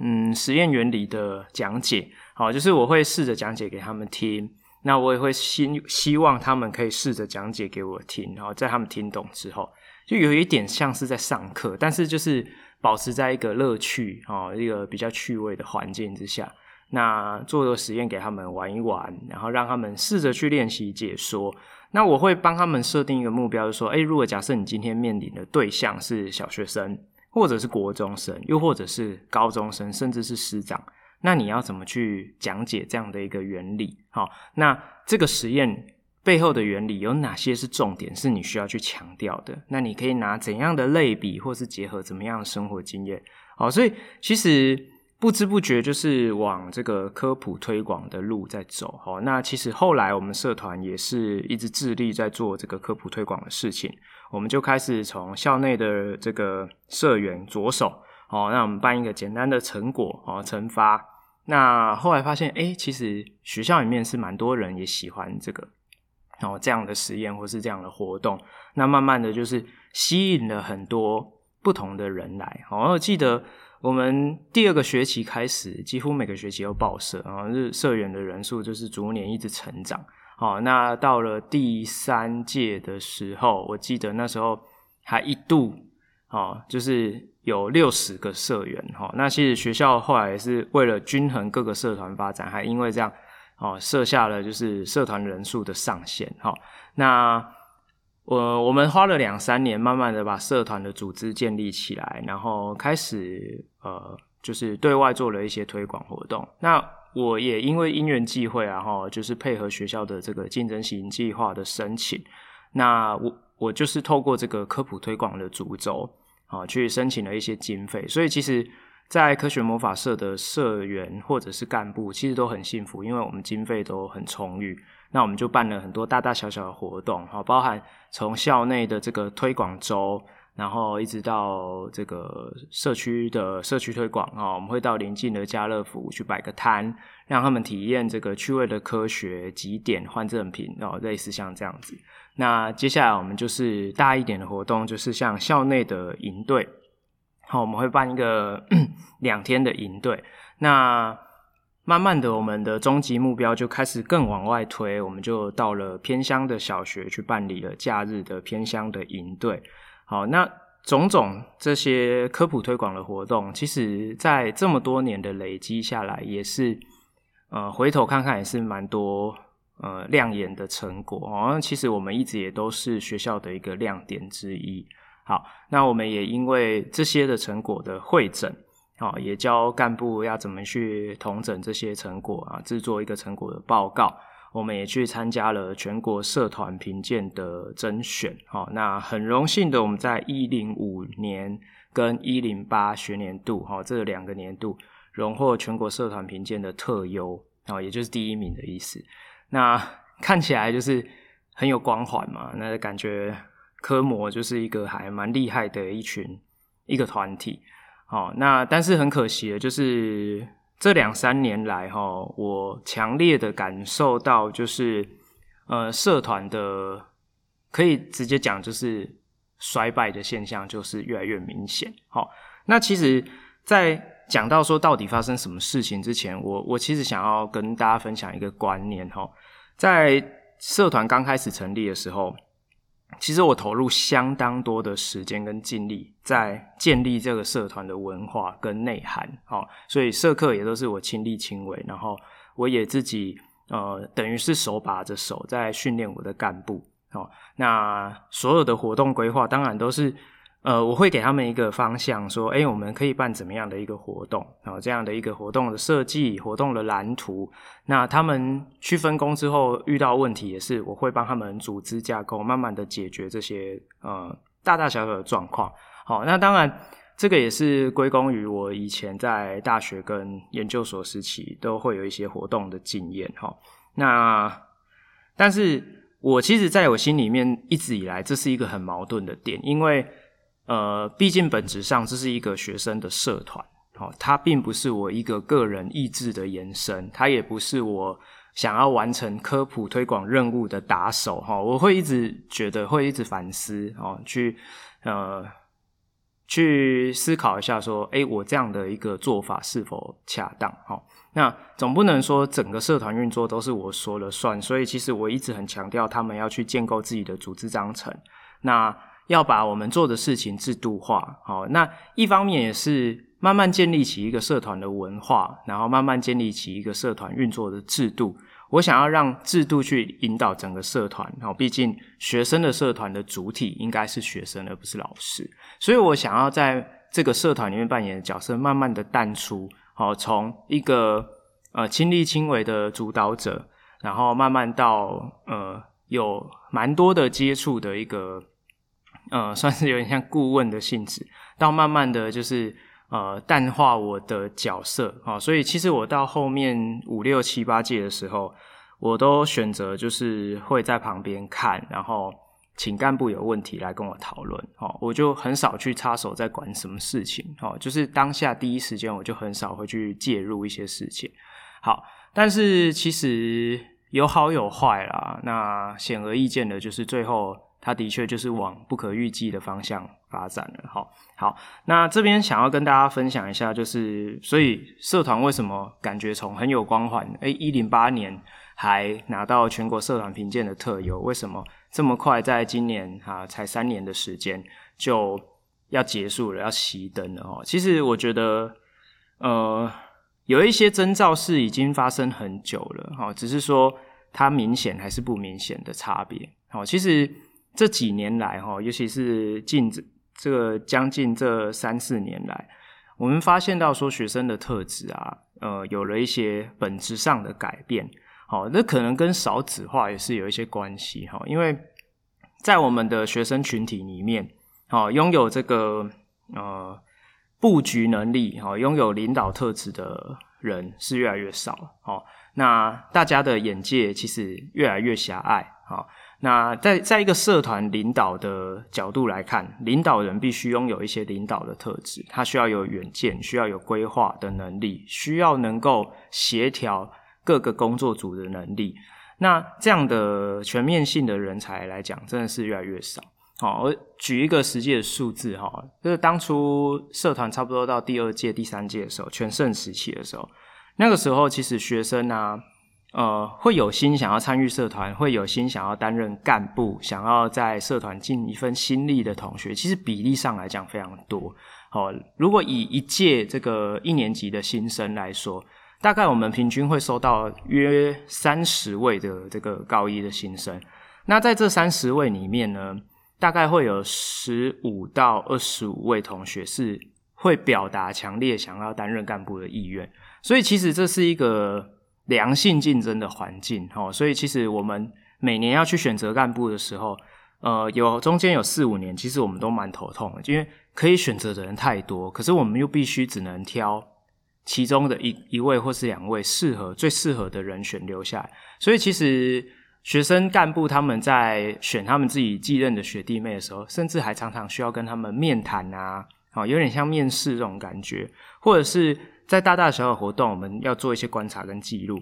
S2: 嗯，实验原理的讲解，好，就是我会试着讲解给他们听，那我也会希希望他们可以试着讲解给我听，然后在他们听懂之后，就有一点像是在上课，但是就是保持在一个乐趣哦，一个比较趣味的环境之下，那做个实验给他们玩一玩，然后让他们试着去练习解说。那我会帮他们设定一个目标，就是说，诶，如果假设你今天面临的对象是小学生。或者是国中生，又或者是高中生，甚至是师长，那你要怎么去讲解这样的一个原理？好，那这个实验背后的原理有哪些是重点，是你需要去强调的？那你可以拿怎样的类比，或是结合怎么样的生活经验？好，所以其实。不知不觉就是往这个科普推广的路在走，好。那其实后来我们社团也是一直致力在做这个科普推广的事情。我们就开始从校内的这个社员着手，哦，那我们办一个简单的成果哦成发。那后来发现，诶，其实学校里面是蛮多人也喜欢这个然哦这样的实验或是这样的活动。那慢慢的就是吸引了很多不同的人来。哦，我记得。我们第二个学期开始，几乎每个学期都报社，然后是社员的人数就是逐年一直成长。好，那到了第三届的时候，我记得那时候还一度，哦，就是有六十个社员。哈，那其实学校后来也是为了均衡各个社团发展，还因为这样，哦，设下了就是社团人数的上限。好，那我我们花了两三年，慢慢的把社团的组织建立起来，然后开始呃，就是对外做了一些推广活动。那我也因为因缘际会啊，哈，就是配合学校的这个竞争型计划的申请，那我我就是透过这个科普推广的主轴啊，去申请了一些经费。所以其实，在科学魔法社的社员或者是干部，其实都很幸福，因为我们经费都很充裕。那我们就办了很多大大小小的活动，哈，包含从校内的这个推广周。然后一直到这个社区的社区推广啊，我们会到邻近的家乐福去摆个摊，让他们体验这个趣味的科学，几点换赠品然哦，类似像这样子。那接下来我们就是大一点的活动，就是像校内的营队，好，我们会办一个 两天的营队。那慢慢的，我们的终极目标就开始更往外推，我们就到了偏乡的小学去办理了假日的偏乡的营队。好，那种种这些科普推广的活动，其实在这么多年的累积下来，也是呃回头看看也是蛮多呃亮眼的成果。好像其实我们一直也都是学校的一个亮点之一。好，那我们也因为这些的成果的会诊，好，也教干部要怎么去统整这些成果啊，制作一个成果的报告。我们也去参加了全国社团评鉴的甄选，好，那很荣幸的，我们在一零五年跟一零八学年度，哈，这两个年度荣获全国社团评鉴的特优，啊，也就是第一名的意思。那 看起来就是很有光环嘛，那感觉科模就是一个还蛮厉害的一群一个团体，好，那但是很可惜的就是。这两三年来，哈，我强烈的感受到，就是，呃，社团的可以直接讲，就是衰败的现象，就是越来越明显。好，那其实，在讲到说到底发生什么事情之前，我我其实想要跟大家分享一个观念，哈，在社团刚开始成立的时候。其实我投入相当多的时间跟精力在建立这个社团的文化跟内涵，好，所以社课也都是我亲力亲为，然后我也自己呃，等于是手把着手在训练我的干部，好，那所有的活动规划当然都是。呃，我会给他们一个方向，说，哎，我们可以办怎么样的一个活动，然后这样的一个活动的设计、活动的蓝图。那他们去分工之后遇到问题，也是我会帮他们组织架构，慢慢的解决这些呃大大小小的状况。好，那当然这个也是归功于我以前在大学跟研究所时期都会有一些活动的经验。哈，那但是我其实在我心里面一直以来，这是一个很矛盾的点，因为。呃，毕竟本质上这是一个学生的社团，哦，它并不是我一个个人意志的延伸，它也不是我想要完成科普推广任务的打手，哈，我会一直觉得，会一直反思，哦，去呃，去思考一下，说，诶，我这样的一个做法是否恰当？哈，那总不能说整个社团运作都是我说了算，所以其实我一直很强调，他们要去建构自己的组织章程，那。要把我们做的事情制度化，好，那一方面也是慢慢建立起一个社团的文化，然后慢慢建立起一个社团运作的制度。我想要让制度去引导整个社团，好，毕竟学生的社团的主体应该是学生，而不是老师。所以我想要在这个社团里面扮演的角色，慢慢的淡出，好，从一个呃亲力亲为的主导者，然后慢慢到呃有蛮多的接触的一个。呃，算是有点像顾问的性质，到慢慢的就是呃淡化我的角色啊，所以其实我到后面五六七八届的时候，我都选择就是会在旁边看，然后请干部有问题来跟我讨论，哦，我就很少去插手在管什么事情，哦，就是当下第一时间我就很少会去介入一些事情，好，但是其实有好有坏啦，那显而易见的就是最后。它的确就是往不可预计的方向发展了。好，好，那这边想要跟大家分享一下，就是所以社团为什么感觉从很有光环，哎，一零八年还拿到全国社团评鉴的特优，为什么这么快在今年啊才三年的时间就要结束了，要熄灯了？哦，其实我觉得，呃。有一些征兆是已经发生很久了，哈，只是说它明显还是不明显的差别。好，其实这几年来，哈，尤其是近这个将近这三四年来，我们发现到说学生的特质啊，呃，有了一些本质上的改变。好，那可能跟少子化也是有一些关系，哈，因为在我们的学生群体里面，好，拥有这个呃。布局能力，哈，拥有领导特质的人是越来越少，好，那大家的眼界其实越来越狭隘，好，那在在一个社团领导的角度来看，领导人必须拥有一些领导的特质，他需要有远见，需要有规划的能力，需要能够协调各个工作组的能力，那这样的全面性的人才来讲，真的是越来越少。好，我举一个实际的数字哈，就是当初社团差不多到第二届、第三届的时候，全盛时期的时候，那个时候其实学生啊，呃，会有心想要参与社团，会有心想要担任干部，想要在社团尽一份心力的同学，其实比例上来讲非常多。好，如果以一届这个一年级的新生来说，大概我们平均会收到约三十位的这个高一的新生。那在这三十位里面呢，大概会有十五到二十五位同学是会表达强烈想要担任干部的意愿，所以其实这是一个良性竞争的环境，哦。所以其实我们每年要去选择干部的时候，呃，有中间有四五年，其实我们都蛮头痛的，因为可以选择的人太多，可是我们又必须只能挑其中的一一位或是两位适合最适合的人选留下来，所以其实。学生干部他们在选他们自己继任的学弟妹的时候，甚至还常常需要跟他们面谈啊，哦，有点像面试这种感觉，或者是在大大小小活动，我们要做一些观察跟记录，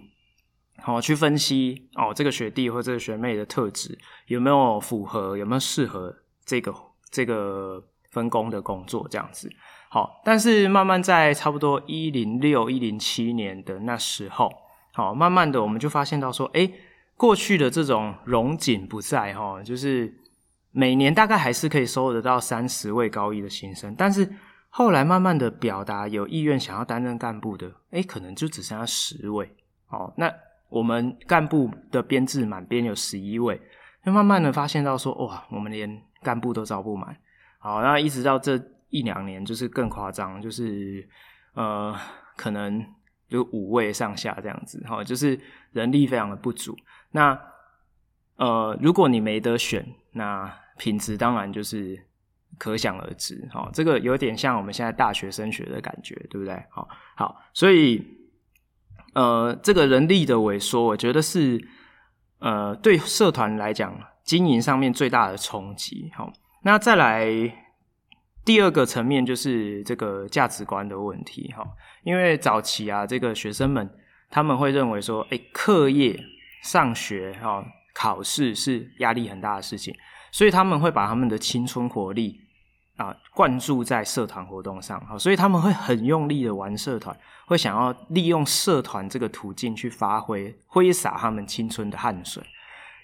S2: 好，去分析哦，这个学弟或这个学妹的特质有没有符合，有没有适合这个这个分工的工作这样子。好，但是慢慢在差不多一零六一零七年的那时候，好，慢慢的我们就发现到说，诶过去的这种荣景不再哈，就是每年大概还是可以收得到三十位高一的新生，但是后来慢慢的表达有意愿想要担任干部的，诶，可能就只剩下十位。哦，那我们干部的编制满编有十一位，就慢慢的发现到说，哇，我们连干部都招不满。好，那一直到这一两年，就是更夸张，就是呃，可能就五位上下这样子，哈，就是人力非常的不足。那呃，如果你没得选，那品质当然就是可想而知。好，这个有点像我们现在大学升学的感觉，对不对？好，好，所以呃，这个人力的萎缩，我觉得是呃，对社团来讲经营上面最大的冲击。好，那再来第二个层面就是这个价值观的问题。哈，因为早期啊，这个学生们他们会认为说，哎，课业。上学哈，考试是压力很大的事情，所以他们会把他们的青春活力灌注在社团活动上，好，所以他们会很用力的玩社团，会想要利用社团这个途径去发挥挥洒他们青春的汗水。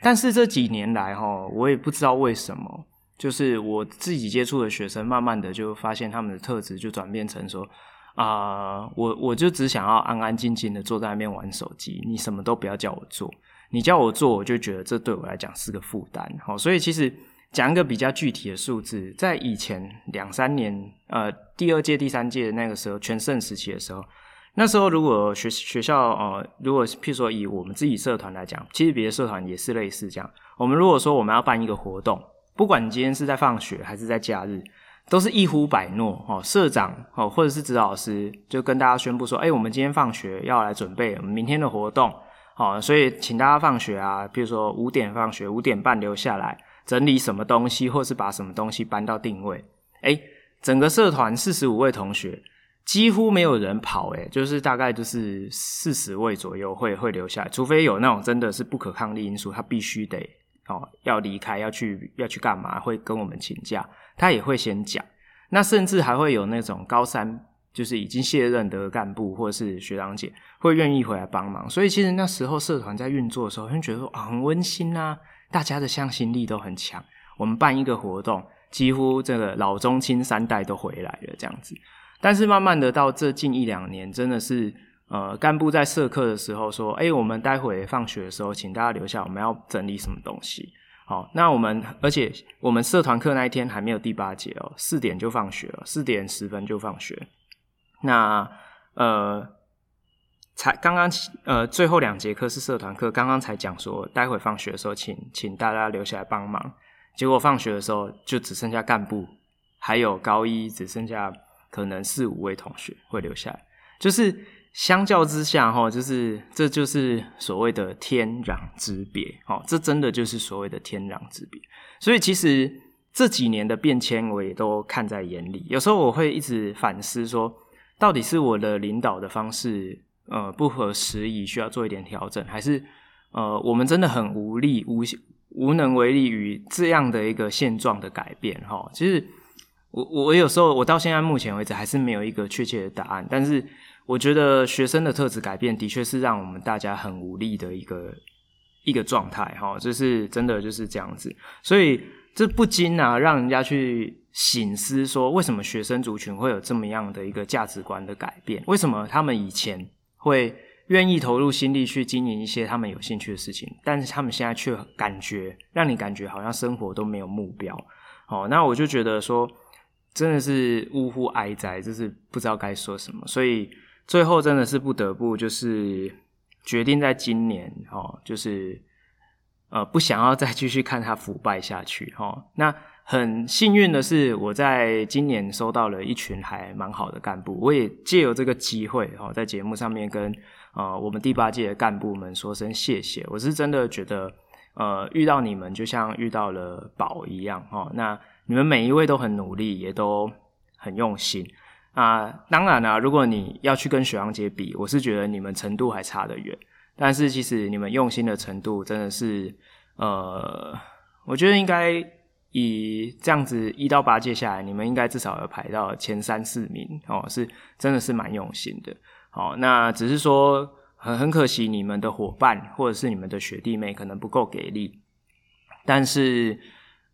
S2: 但是这几年来哈，我也不知道为什么，就是我自己接触的学生，慢慢的就发现他们的特质就转变成说。啊、我我就只想要安安静静的坐在那边玩手机，你什么都不要叫我做，你叫我做，我就觉得这对我来讲是个负担。好，所以其实讲一个比较具体的数字，在以前两三年，呃，第二届、第三届的那个时候全盛时期的时候，那时候如果学学校，呃，如果譬如说以我们自己社团来讲，其实别的社团也是类似这样。我们如果说我们要办一个活动，不管你今天是在放学还是在假日。都是一呼百诺，哦，社长哦，或者是指导师就跟大家宣布说，哎，我们今天放学要来准备我们明天的活动，好，所以请大家放学啊，比如说五点放学，五点半留下来整理什么东西，或是把什么东西搬到定位。哎，整个社团四十五位同学几乎没有人跑，哎，就是大概就是四十位左右会会留下来，除非有那种真的是不可抗力因素，他必须得哦要离开要去要去干嘛，会跟我们请假，他也会先讲。那甚至还会有那种高三就是已经卸任的干部或者是学长姐会愿意回来帮忙。所以其实那时候社团在运作的时候，会觉得说啊很温馨啊，大家的向心力都很强。我们办一个活动，几乎这个老中青三代都回来了这样子。但是慢慢的到这近一两年，真的是。呃，干部在社课的时候说：“哎、我们待会放学的时候，请大家留下，我们要整理什么东西。”好，那我们而且我们社团课那一天还没有第八节哦，四点就放学了，四点十分就放学。那呃，才刚刚呃最后两节课是社团课，刚刚才讲说待会放学的时候请，请大家留下来帮忙。结果放学的时候就只剩下干部，还有高一只剩下可能四五位同学会留下来，就是。相较之下，哈，就是这就是所谓的天壤之别，哦，这真的就是所谓的天壤之别。所以其实这几年的变迁，我也都看在眼里。有时候我会一直反思说，到底是我的领导的方式，呃，不合时宜，需要做一点调整，还是呃，我们真的很无力、无无能为力于这样的一个现状的改变？哈，其实我我有时候我到现在目前为止还是没有一个确切的答案，但是。我觉得学生的特质改变，的确是让我们大家很无力的一个一个状态，哈，就是真的就是这样子。所以这不禁啊，让人家去醒思说，为什么学生族群会有这么样的一个价值观的改变？为什么他们以前会愿意投入心力去经营一些他们有兴趣的事情，但是他们现在却感觉让你感觉好像生活都没有目标？哦，那我就觉得说，真的是呜呼哀哉，就是不知道该说什么，所以。最后真的是不得不就是决定在今年哦，就是呃不想要再继续看它腐败下去哦。那很幸运的是，我在今年收到了一群还蛮好的干部，我也借由这个机会哦，在节目上面跟呃我们第八届的干部们说声谢谢。我是真的觉得呃遇到你们就像遇到了宝一样哦。那你们每一位都很努力，也都很用心。啊，当然啦，如果你要去跟雪阳姐比，我是觉得你们程度还差得远。但是其实你们用心的程度真的是，呃，我觉得应该以这样子一到八届下来，你们应该至少要排到前三四名哦，是真的是蛮用心的。好，那只是说很很可惜，你们的伙伴或者是你们的学弟妹可能不够给力，但是。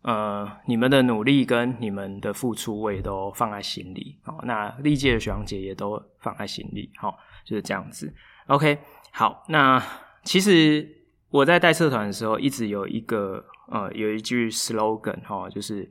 S2: 呃，你们的努力跟你们的付出，我也都放在心里。好，那历届的学长姐也都放在心里。好，就是这样子。OK，好，那其实我在带社团的时候，一直有一个呃，有一句 slogan 哈，就是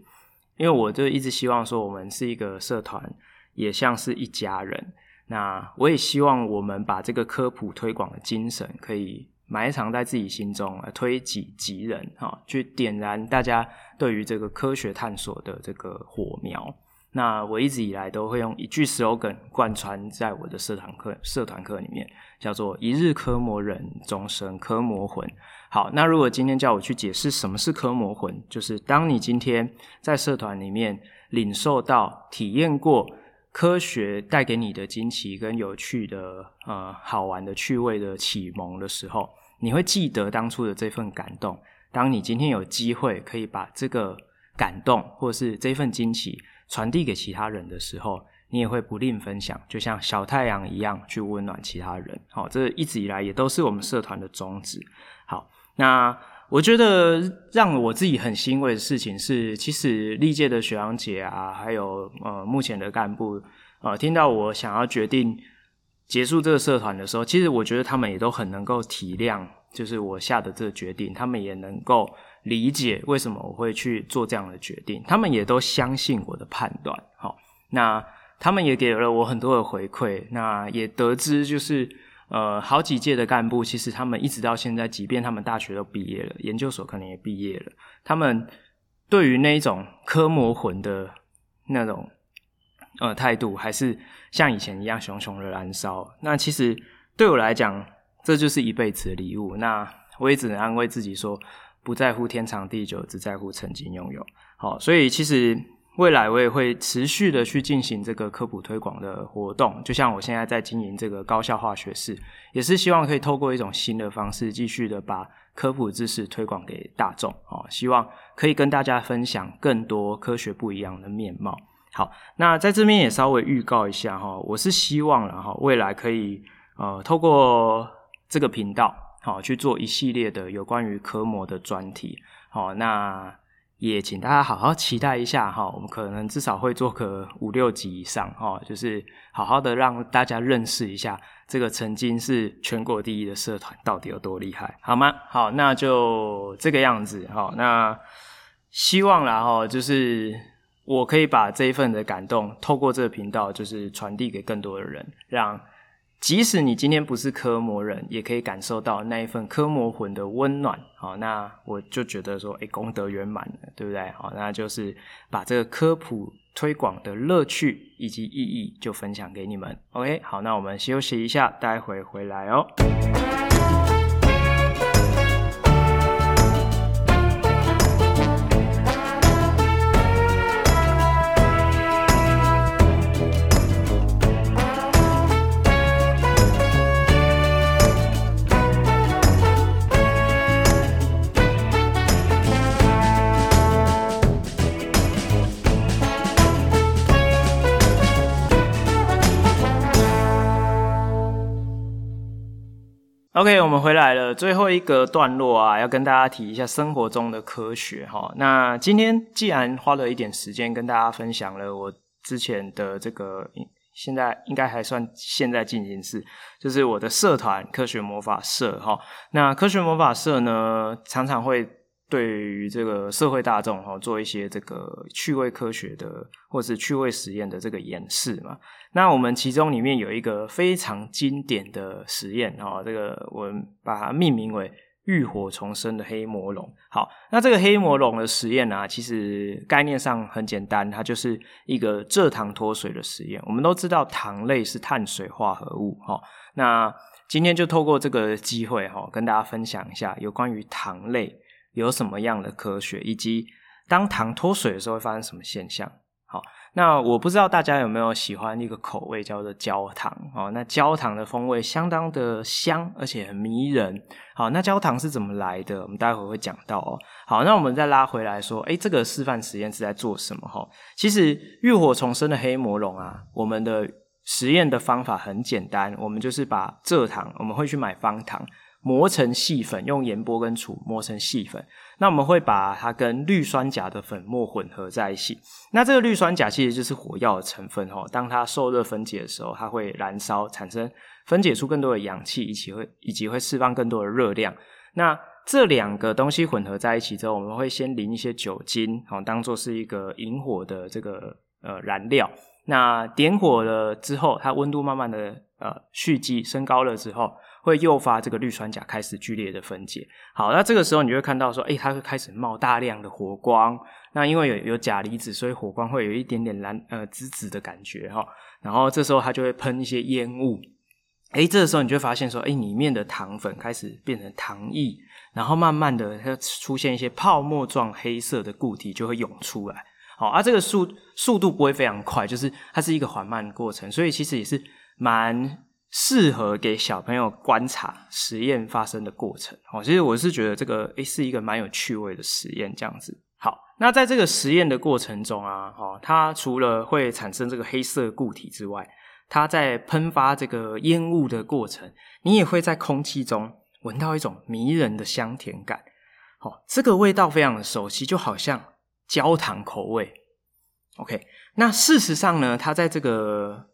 S2: 因为我就一直希望说，我们是一个社团，也像是一家人。那我也希望我们把这个科普推广的精神可以。埋藏在自己心中，推己及人，哈，去点燃大家对于这个科学探索的这个火苗。那我一直以来都会用一句 slogan 贯穿在我的社团课社团课里面，叫做“一日科魔人，终身科魔魂”。好，那如果今天叫我去解释什么是科魔魂，就是当你今天在社团里面领受到、体验过科学带给你的惊奇跟有趣的、呃好玩的趣味的启蒙的时候。你会记得当初的这份感动。当你今天有机会可以把这个感动或是这份惊奇传递给其他人的时候，你也会不吝分享，就像小太阳一样去温暖其他人。好，这一直以来也都是我们社团的宗旨。好，那我觉得让我自己很欣慰的事情是，其实历届的学长姐啊，还有呃目前的干部，呃，听到我想要决定。结束这个社团的时候，其实我觉得他们也都很能够体谅，就是我下的这个决定，他们也能够理解为什么我会去做这样的决定，他们也都相信我的判断。好，那他们也给了我很多的回馈，那也得知就是呃好几届的干部，其实他们一直到现在，即便他们大学都毕业了，研究所可能也毕业了，他们对于那一种科魔魂的那种。呃，态度还是像以前一样熊熊的燃烧。那其实对我来讲，这就是一辈子的礼物。那我也只能安慰自己说，不在乎天长地久，只在乎曾经拥有。好，所以其实未来我也会持续的去进行这个科普推广的活动。就像我现在在经营这个高效化学室，也是希望可以透过一种新的方式，继续的把科普知识推广给大众哦，希望可以跟大家分享更多科学不一样的面貌。好，那在这边也稍微预告一下哈，我是希望然后未来可以呃透过这个频道好去做一系列的有关于科模的专题。好，那。也请大家好好期待一下哈，我们可能至少会做个五六集以上哈，就是好好的让大家认识一下这个曾经是全国第一的社团到底有多厉害，好吗？好，那就这个样子哈，那希望啦哈，就是我可以把这一份的感动透过这个频道，就是传递给更多的人，让。即使你今天不是科魔人，也可以感受到那一份科魔魂的温暖。好，那我就觉得说，哎，功德圆满了，对不对？好，那就是把这个科普推广的乐趣以及意义就分享给你们。OK，好，那我们休息一下，待会回来哦。OK，我们回来了。最后一个段落啊，要跟大家提一下生活中的科学哈。那今天既然花了一点时间跟大家分享了我之前的这个，现在应该还算现在进行式，就是我的社团科学魔法社哈。那科学魔法社呢，常常会。对于这个社会大众哈，做一些这个趣味科学的或是趣味实验的这个演示嘛。那我们其中里面有一个非常经典的实验哈，这个我们把它命名为“浴火重生的黑魔龙”。好，那这个黑魔龙的实验呢，其实概念上很简单，它就是一个蔗糖脱水的实验。我们都知道糖类是碳水化合物哈，那今天就透过这个机会哈，跟大家分享一下有关于糖类。有什么样的科学，以及当糖脱水的时候会发生什么现象？好，那我不知道大家有没有喜欢一个口味叫做焦糖哦。那焦糖的风味相当的香，而且很迷人。好，那焦糖是怎么来的？我们待会会讲到哦。好，那我们再拉回来说，哎，这个示范实验是在做什么？哈，其实浴火重生的黑魔龙啊，我们的实验的方法很简单，我们就是把蔗糖，我们会去买方糖。磨成细粉，用盐波跟杵磨成细粉。那我们会把它跟氯酸钾的粉末混合在一起。那这个氯酸钾其实就是火药的成分哦。当它受热分解的时候，它会燃烧，产生分解出更多的氧气，以及会以及会释放更多的热量。那这两个东西混合在一起之后，我们会先淋一些酒精，哦，当做是一个引火的这个呃燃料。那点火了之后，它温度慢慢的呃蓄积升高了之后，会诱发这个氯酸钾开始剧烈的分解。好，那这个时候你就会看到说，诶，它会开始冒大量的火光。那因为有有钾离子，所以火光会有一点点蓝呃紫紫的感觉哈。然后这时候它就会喷一些烟雾。诶，这个时候你就会发现说，诶，里面的糖粉开始变成糖液，然后慢慢的它出现一些泡沫状黑色的固体就会涌出来。好，啊，这个速速度不会非常快，就是它是一个缓慢的过程，所以其实也是蛮适合给小朋友观察实验发生的过程。哦，其实我是觉得这个诶是一个蛮有趣味的实验，这样子。好，那在这个实验的过程中啊，哦，它除了会产生这个黑色固体之外，它在喷发这个烟雾的过程，你也会在空气中闻到一种迷人的香甜感。哦，这个味道非常的熟悉，就好像。焦糖口味，OK。那事实上呢，它在这个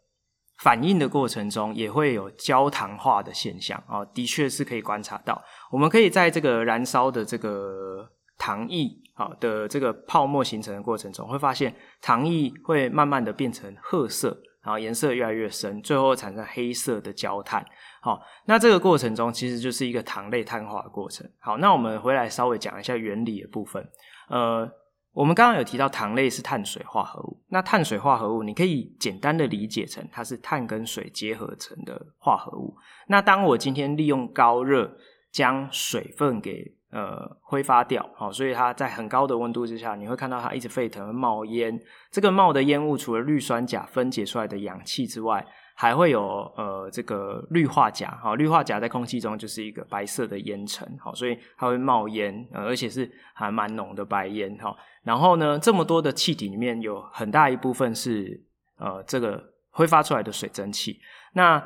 S2: 反应的过程中也会有焦糖化的现象啊，的确是可以观察到。我们可以在这个燃烧的这个糖液啊的这个泡沫形成的过程中，会发现糖液会慢慢的变成褐色，然后颜色越来越深，最后产生黑色的焦炭。好，那这个过程中其实就是一个糖类碳化的过程。好，那我们回来稍微讲一下原理的部分，呃。我们刚刚有提到糖类是碳水化合物，那碳水化合物你可以简单的理解成它是碳跟水结合成的化合物。那当我今天利用高热将水分给呃挥发掉，好，所以它在很高的温度之下，你会看到它一直沸腾冒烟。这个冒的烟雾除了氯酸钾分解出来的氧气之外，还会有呃这个氯化钾，好，氯化钾在空气中就是一个白色的烟尘，好，所以它会冒烟，而且是还蛮浓的白烟，哈。然后呢，这么多的气体里面有很大一部分是呃这个挥发出来的水蒸气。那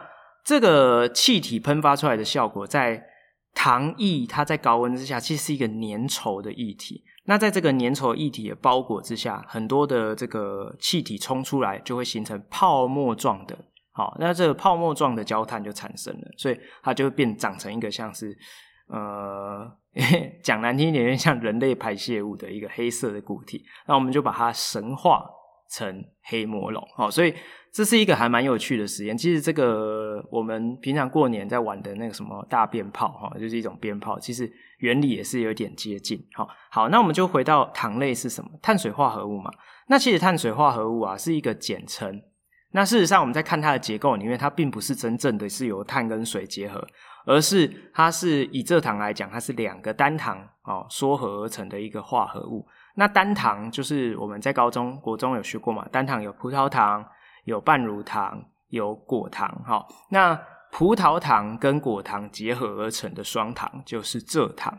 S2: 这个气体喷发出来的效果，在糖液它在高温之下，其实是一个粘稠的液体。那在这个粘稠液体的包裹之下，很多的这个气体冲出来，就会形成泡沫状的。好，那这个泡沫状的焦炭就产生了，所以它就会变长成一个像是呃 讲难听一点，像人类排泄物的一个黑色的固体。那我们就把它神化成黑魔龙。好，所以。这是一个还蛮有趣的实验。其实这个我们平常过年在玩的那个什么大鞭炮，哈，就是一种鞭炮。其实原理也是有点接近。好，好，那我们就回到糖类是什么？碳水化合物嘛。那其实碳水化合物啊是一个简称。那事实上我们在看它的结构里面，它并不是真正的是由碳跟水结合，而是它是以蔗糖来讲，它是两个单糖哦缩合而成的一个化合物。那单糖就是我们在高中国中有学过嘛，单糖有葡萄糖。有半乳糖，有果糖，哈，那葡萄糖跟果糖结合而成的双糖就是蔗糖，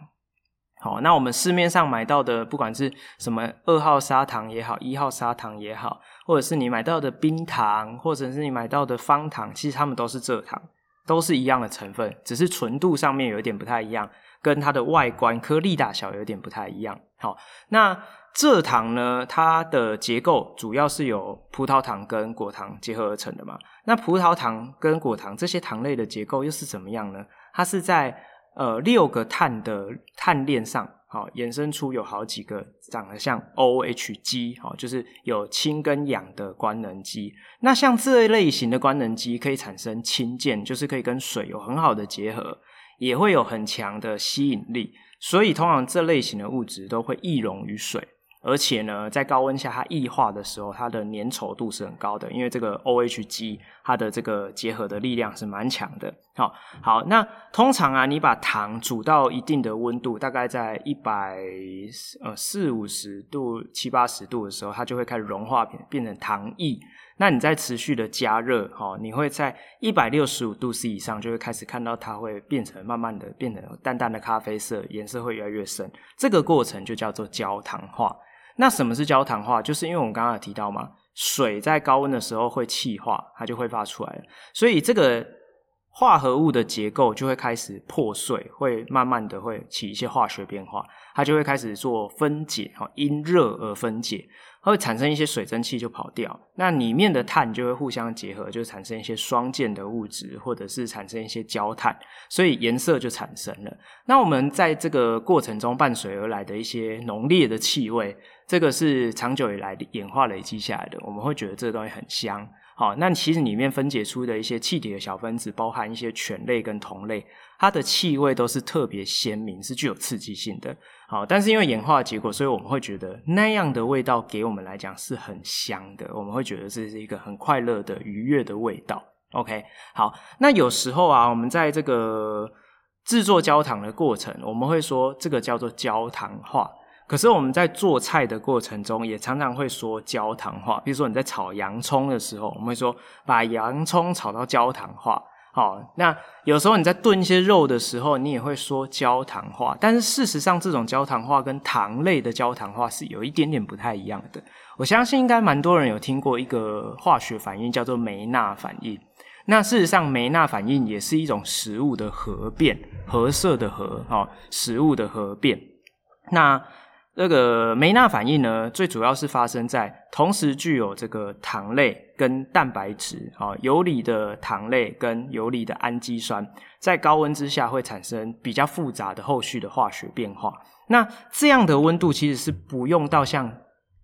S2: 好，那我们市面上买到的，不管是什么二号砂糖也好，一号砂糖也好，或者是你买到的冰糖，或者是你买到的方糖，其实它们都是蔗糖，都是一样的成分，只是纯度上面有点不太一样，跟它的外观颗粒大小有点不太一样，好，那。蔗糖呢，它的结构主要是由葡萄糖跟果糖结合而成的嘛。那葡萄糖跟果糖这些糖类的结构又是怎么样呢？它是在呃六个碳的碳链上，好、哦、衍生出有好几个长得像 OH 基，好、哦，就是有氢跟氧的官能基。那像这类型的官能基可以产生氢键，就是可以跟水有很好的结合，也会有很强的吸引力。所以通常这类型的物质都会易溶于水。而且呢，在高温下它液化的时候，它的粘稠度是很高的，因为这个 OH 基它的这个结合的力量是蛮强的。好，好，那通常啊，你把糖煮到一定的温度，大概在一百呃四五十度、七八十度的时候，它就会开始融化变变成糖液。那你在持续的加热，哈，你会在一百六十五度 C 以上，就会开始看到它会变成慢慢的变成淡淡的咖啡色，颜色会越来越深。这个过程就叫做焦糖化。那什么是焦糖化？就是因为我们刚刚有提到嘛，水在高温的时候会气化，它就会发出来了，所以这个化合物的结构就会开始破碎，会慢慢的会起一些化学变化，它就会开始做分解，哈，因热而分解。它会产生一些水蒸气就跑掉，那里面的碳就会互相结合，就产生一些双键的物质，或者是产生一些焦炭，所以颜色就产生了。那我们在这个过程中伴随而来的一些浓烈的气味，这个是长久以来演化累积下来的，我们会觉得这个东西很香。好，那其实里面分解出的一些气体的小分子，包含一些醛类跟酮类，它的气味都是特别鲜明，是具有刺激性的。好，但是因为演化的结果，所以我们会觉得那样的味道给我们来讲是很香的，我们会觉得这是一个很快乐的愉悦的味道。OK，好，那有时候啊，我们在这个制作焦糖的过程，我们会说这个叫做焦糖化。可是我们在做菜的过程中，也常常会说焦糖化。比如说你在炒洋葱的时候，我们会说把洋葱炒到焦糖化。好，那有时候你在炖一些肉的时候，你也会说焦糖化。但是事实上，这种焦糖化跟糖类的焦糖化是有一点点不太一样的。我相信应该蛮多人有听过一个化学反应叫做梅纳反应。那事实上，梅纳反应也是一种食物的合变，合色的合，哦，食物的合变。那这个梅纳反应呢，最主要是发生在同时具有这个糖类跟蛋白质，啊，游离的糖类跟游离的氨基酸，在高温之下会产生比较复杂的后续的化学变化。那这样的温度其实是不用到像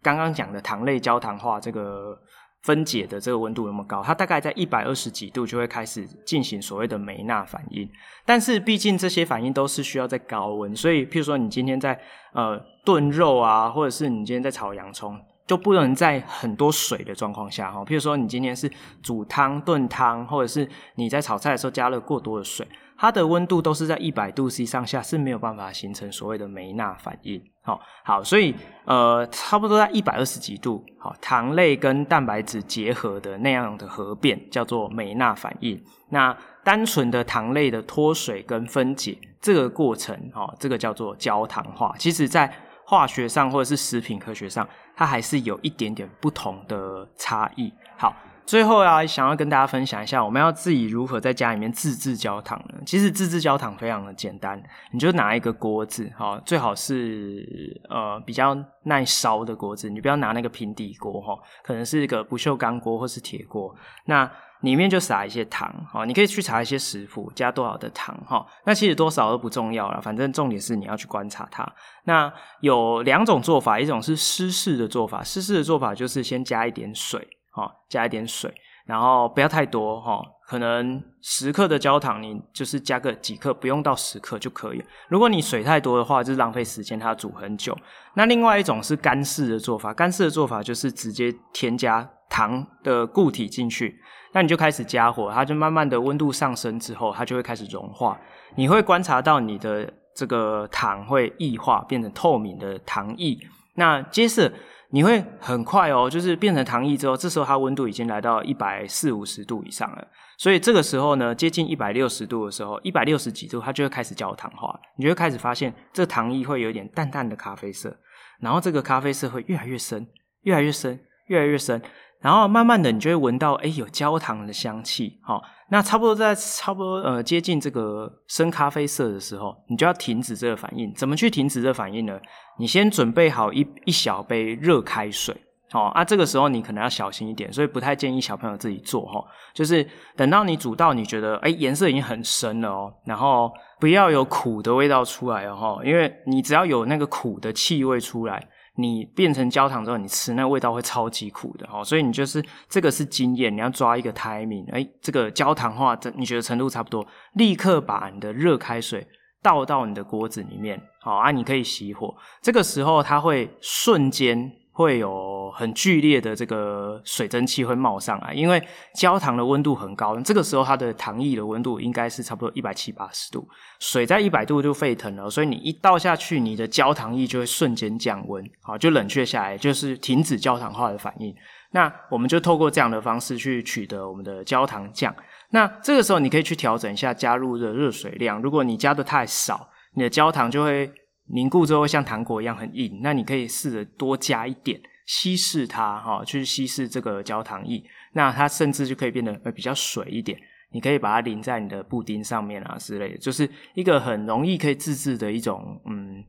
S2: 刚刚讲的糖类焦糖化这个。分解的这个温度那么高，它大概在一百二十几度就会开始进行所谓的梅纳反应。但是毕竟这些反应都是需要在高温，所以譬如说你今天在呃炖肉啊，或者是你今天在炒洋葱，就不能在很多水的状况下哈，譬如说你今天是煮汤、炖汤，或者是你在炒菜的时候加了过多的水，它的温度都是在一百度 C 上下是没有办法形成所谓的梅纳反应。好，好，所以呃，差不多在一百二十几度，好，糖类跟蛋白质结合的那样的合变叫做梅纳反应。那单纯的糖类的脱水跟分解这个过程，哈，这个叫做焦糖化。其实，在化学上或者是食品科学上，它还是有一点点不同的差异。好，最后啊，想要跟大家分享一下，我们要自己如何在家里面自制焦糖呢？其实自制焦糖非常的简单，你就拿一个锅子，哈，最好是呃比较耐烧的锅子，你不要拿那个平底锅，哈，可能是一个不锈钢锅或是铁锅，那。里面就撒一些糖，好，你可以去查一些食谱，加多少的糖，哈，那其实多少都不重要了，反正重点是你要去观察它。那有两种做法，一种是湿式的做法，湿式的做法就是先加一点水，哈，加一点水，然后不要太多，哈，可能十克的焦糖，你就是加个几克，不用到十克就可以。如果你水太多的话，就浪费时间，它煮很久。那另外一种是干式的做法，干式的做法就是直接添加糖的固体进去。那你就开始加火，它就慢慢的温度上升之后，它就会开始融化。你会观察到你的这个糖会液化，变成透明的糖液。那接着你会很快哦，就是变成糖液之后，这时候它温度已经来到一百四五十度以上了。所以这个时候呢，接近一百六十度的时候，一百六十几度，它就会开始焦糖化。你就会开始发现，这糖液会有点淡淡的咖啡色，然后这个咖啡色会越来越深，越来越深，越来越深。然后慢慢的，你就会闻到，哎，有焦糖的香气，好，那差不多在差不多呃接近这个深咖啡色的时候，你就要停止这个反应。怎么去停止这个反应呢？你先准备好一一小杯热开水，好啊，这个时候你可能要小心一点，所以不太建议小朋友自己做哈。就是等到你煮到你觉得，哎，颜色已经很深了哦，然后不要有苦的味道出来哦，因为你只要有那个苦的气味出来。你变成焦糖之后，你吃那味道会超级苦的哦，所以你就是这个是经验，你要抓一个 timing，哎，这个焦糖化，这你觉得程度差不多，立刻把你的热开水倒到你的锅子里面，好啊，你可以熄火，这个时候它会瞬间。会有很剧烈的这个水蒸气会冒上来，因为焦糖的温度很高，这个时候它的糖液的温度应该是差不多一百七八十度，水在一百度就沸腾了，所以你一倒下去，你的焦糖液就会瞬间降温，好，就冷却下来，就是停止焦糖化的反应。那我们就透过这样的方式去取得我们的焦糖酱。那这个时候你可以去调整一下加入的热水量，如果你加的太少，你的焦糖就会。凝固之后像糖果一样很硬，那你可以试着多加一点稀释它，哈，去稀释这个焦糖液，那它甚至就可以变得呃比较水一点。你可以把它淋在你的布丁上面啊之类的，就是一个很容易可以自制的一种，嗯，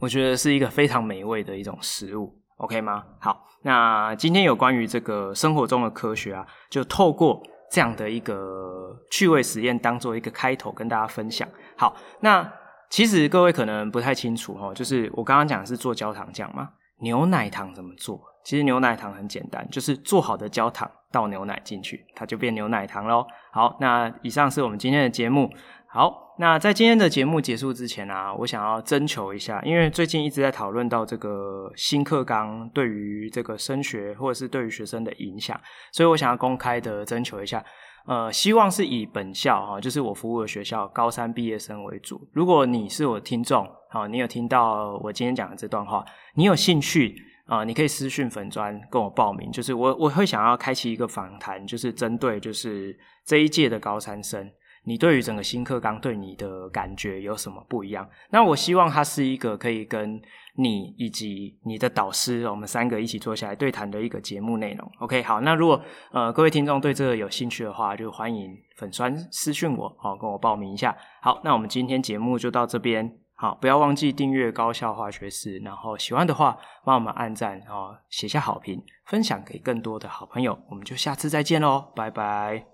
S2: 我觉得是一个非常美味的一种食物，OK 吗？好，那今天有关于这个生活中的科学啊，就透过这样的一个趣味实验当做一个开头跟大家分享。好，那。其实各位可能不太清楚哦，就是我刚刚讲的是做焦糖酱嘛，牛奶糖怎么做？其实牛奶糖很简单，就是做好的焦糖倒牛奶进去，它就变牛奶糖喽。好，那以上是我们今天的节目。好，那在今天的节目结束之前啊，我想要征求一下，因为最近一直在讨论到这个新课纲对于这个升学或者是对于学生的影响，所以我想要公开的征求一下。呃，希望是以本校哈，就是我服务的学校高三毕业生为主。如果你是我的听众，好，你有听到我今天讲的这段话，你有兴趣啊，你可以私讯粉专跟我报名。就是我我会想要开启一个访谈，就是针对就是这一届的高三生。你对于整个新课纲对你的感觉有什么不一样？那我希望它是一个可以跟你以及你的导师，我们三个一起坐下来对谈的一个节目内容。OK，好，那如果呃各位听众对这个有兴趣的话，就欢迎粉酸私讯我，好，跟我报名一下。好，那我们今天节目就到这边，好，不要忘记订阅高效化学式，然后喜欢的话帮我们按赞，然后写下好评，分享给更多的好朋友。我们就下次再见喽，拜拜。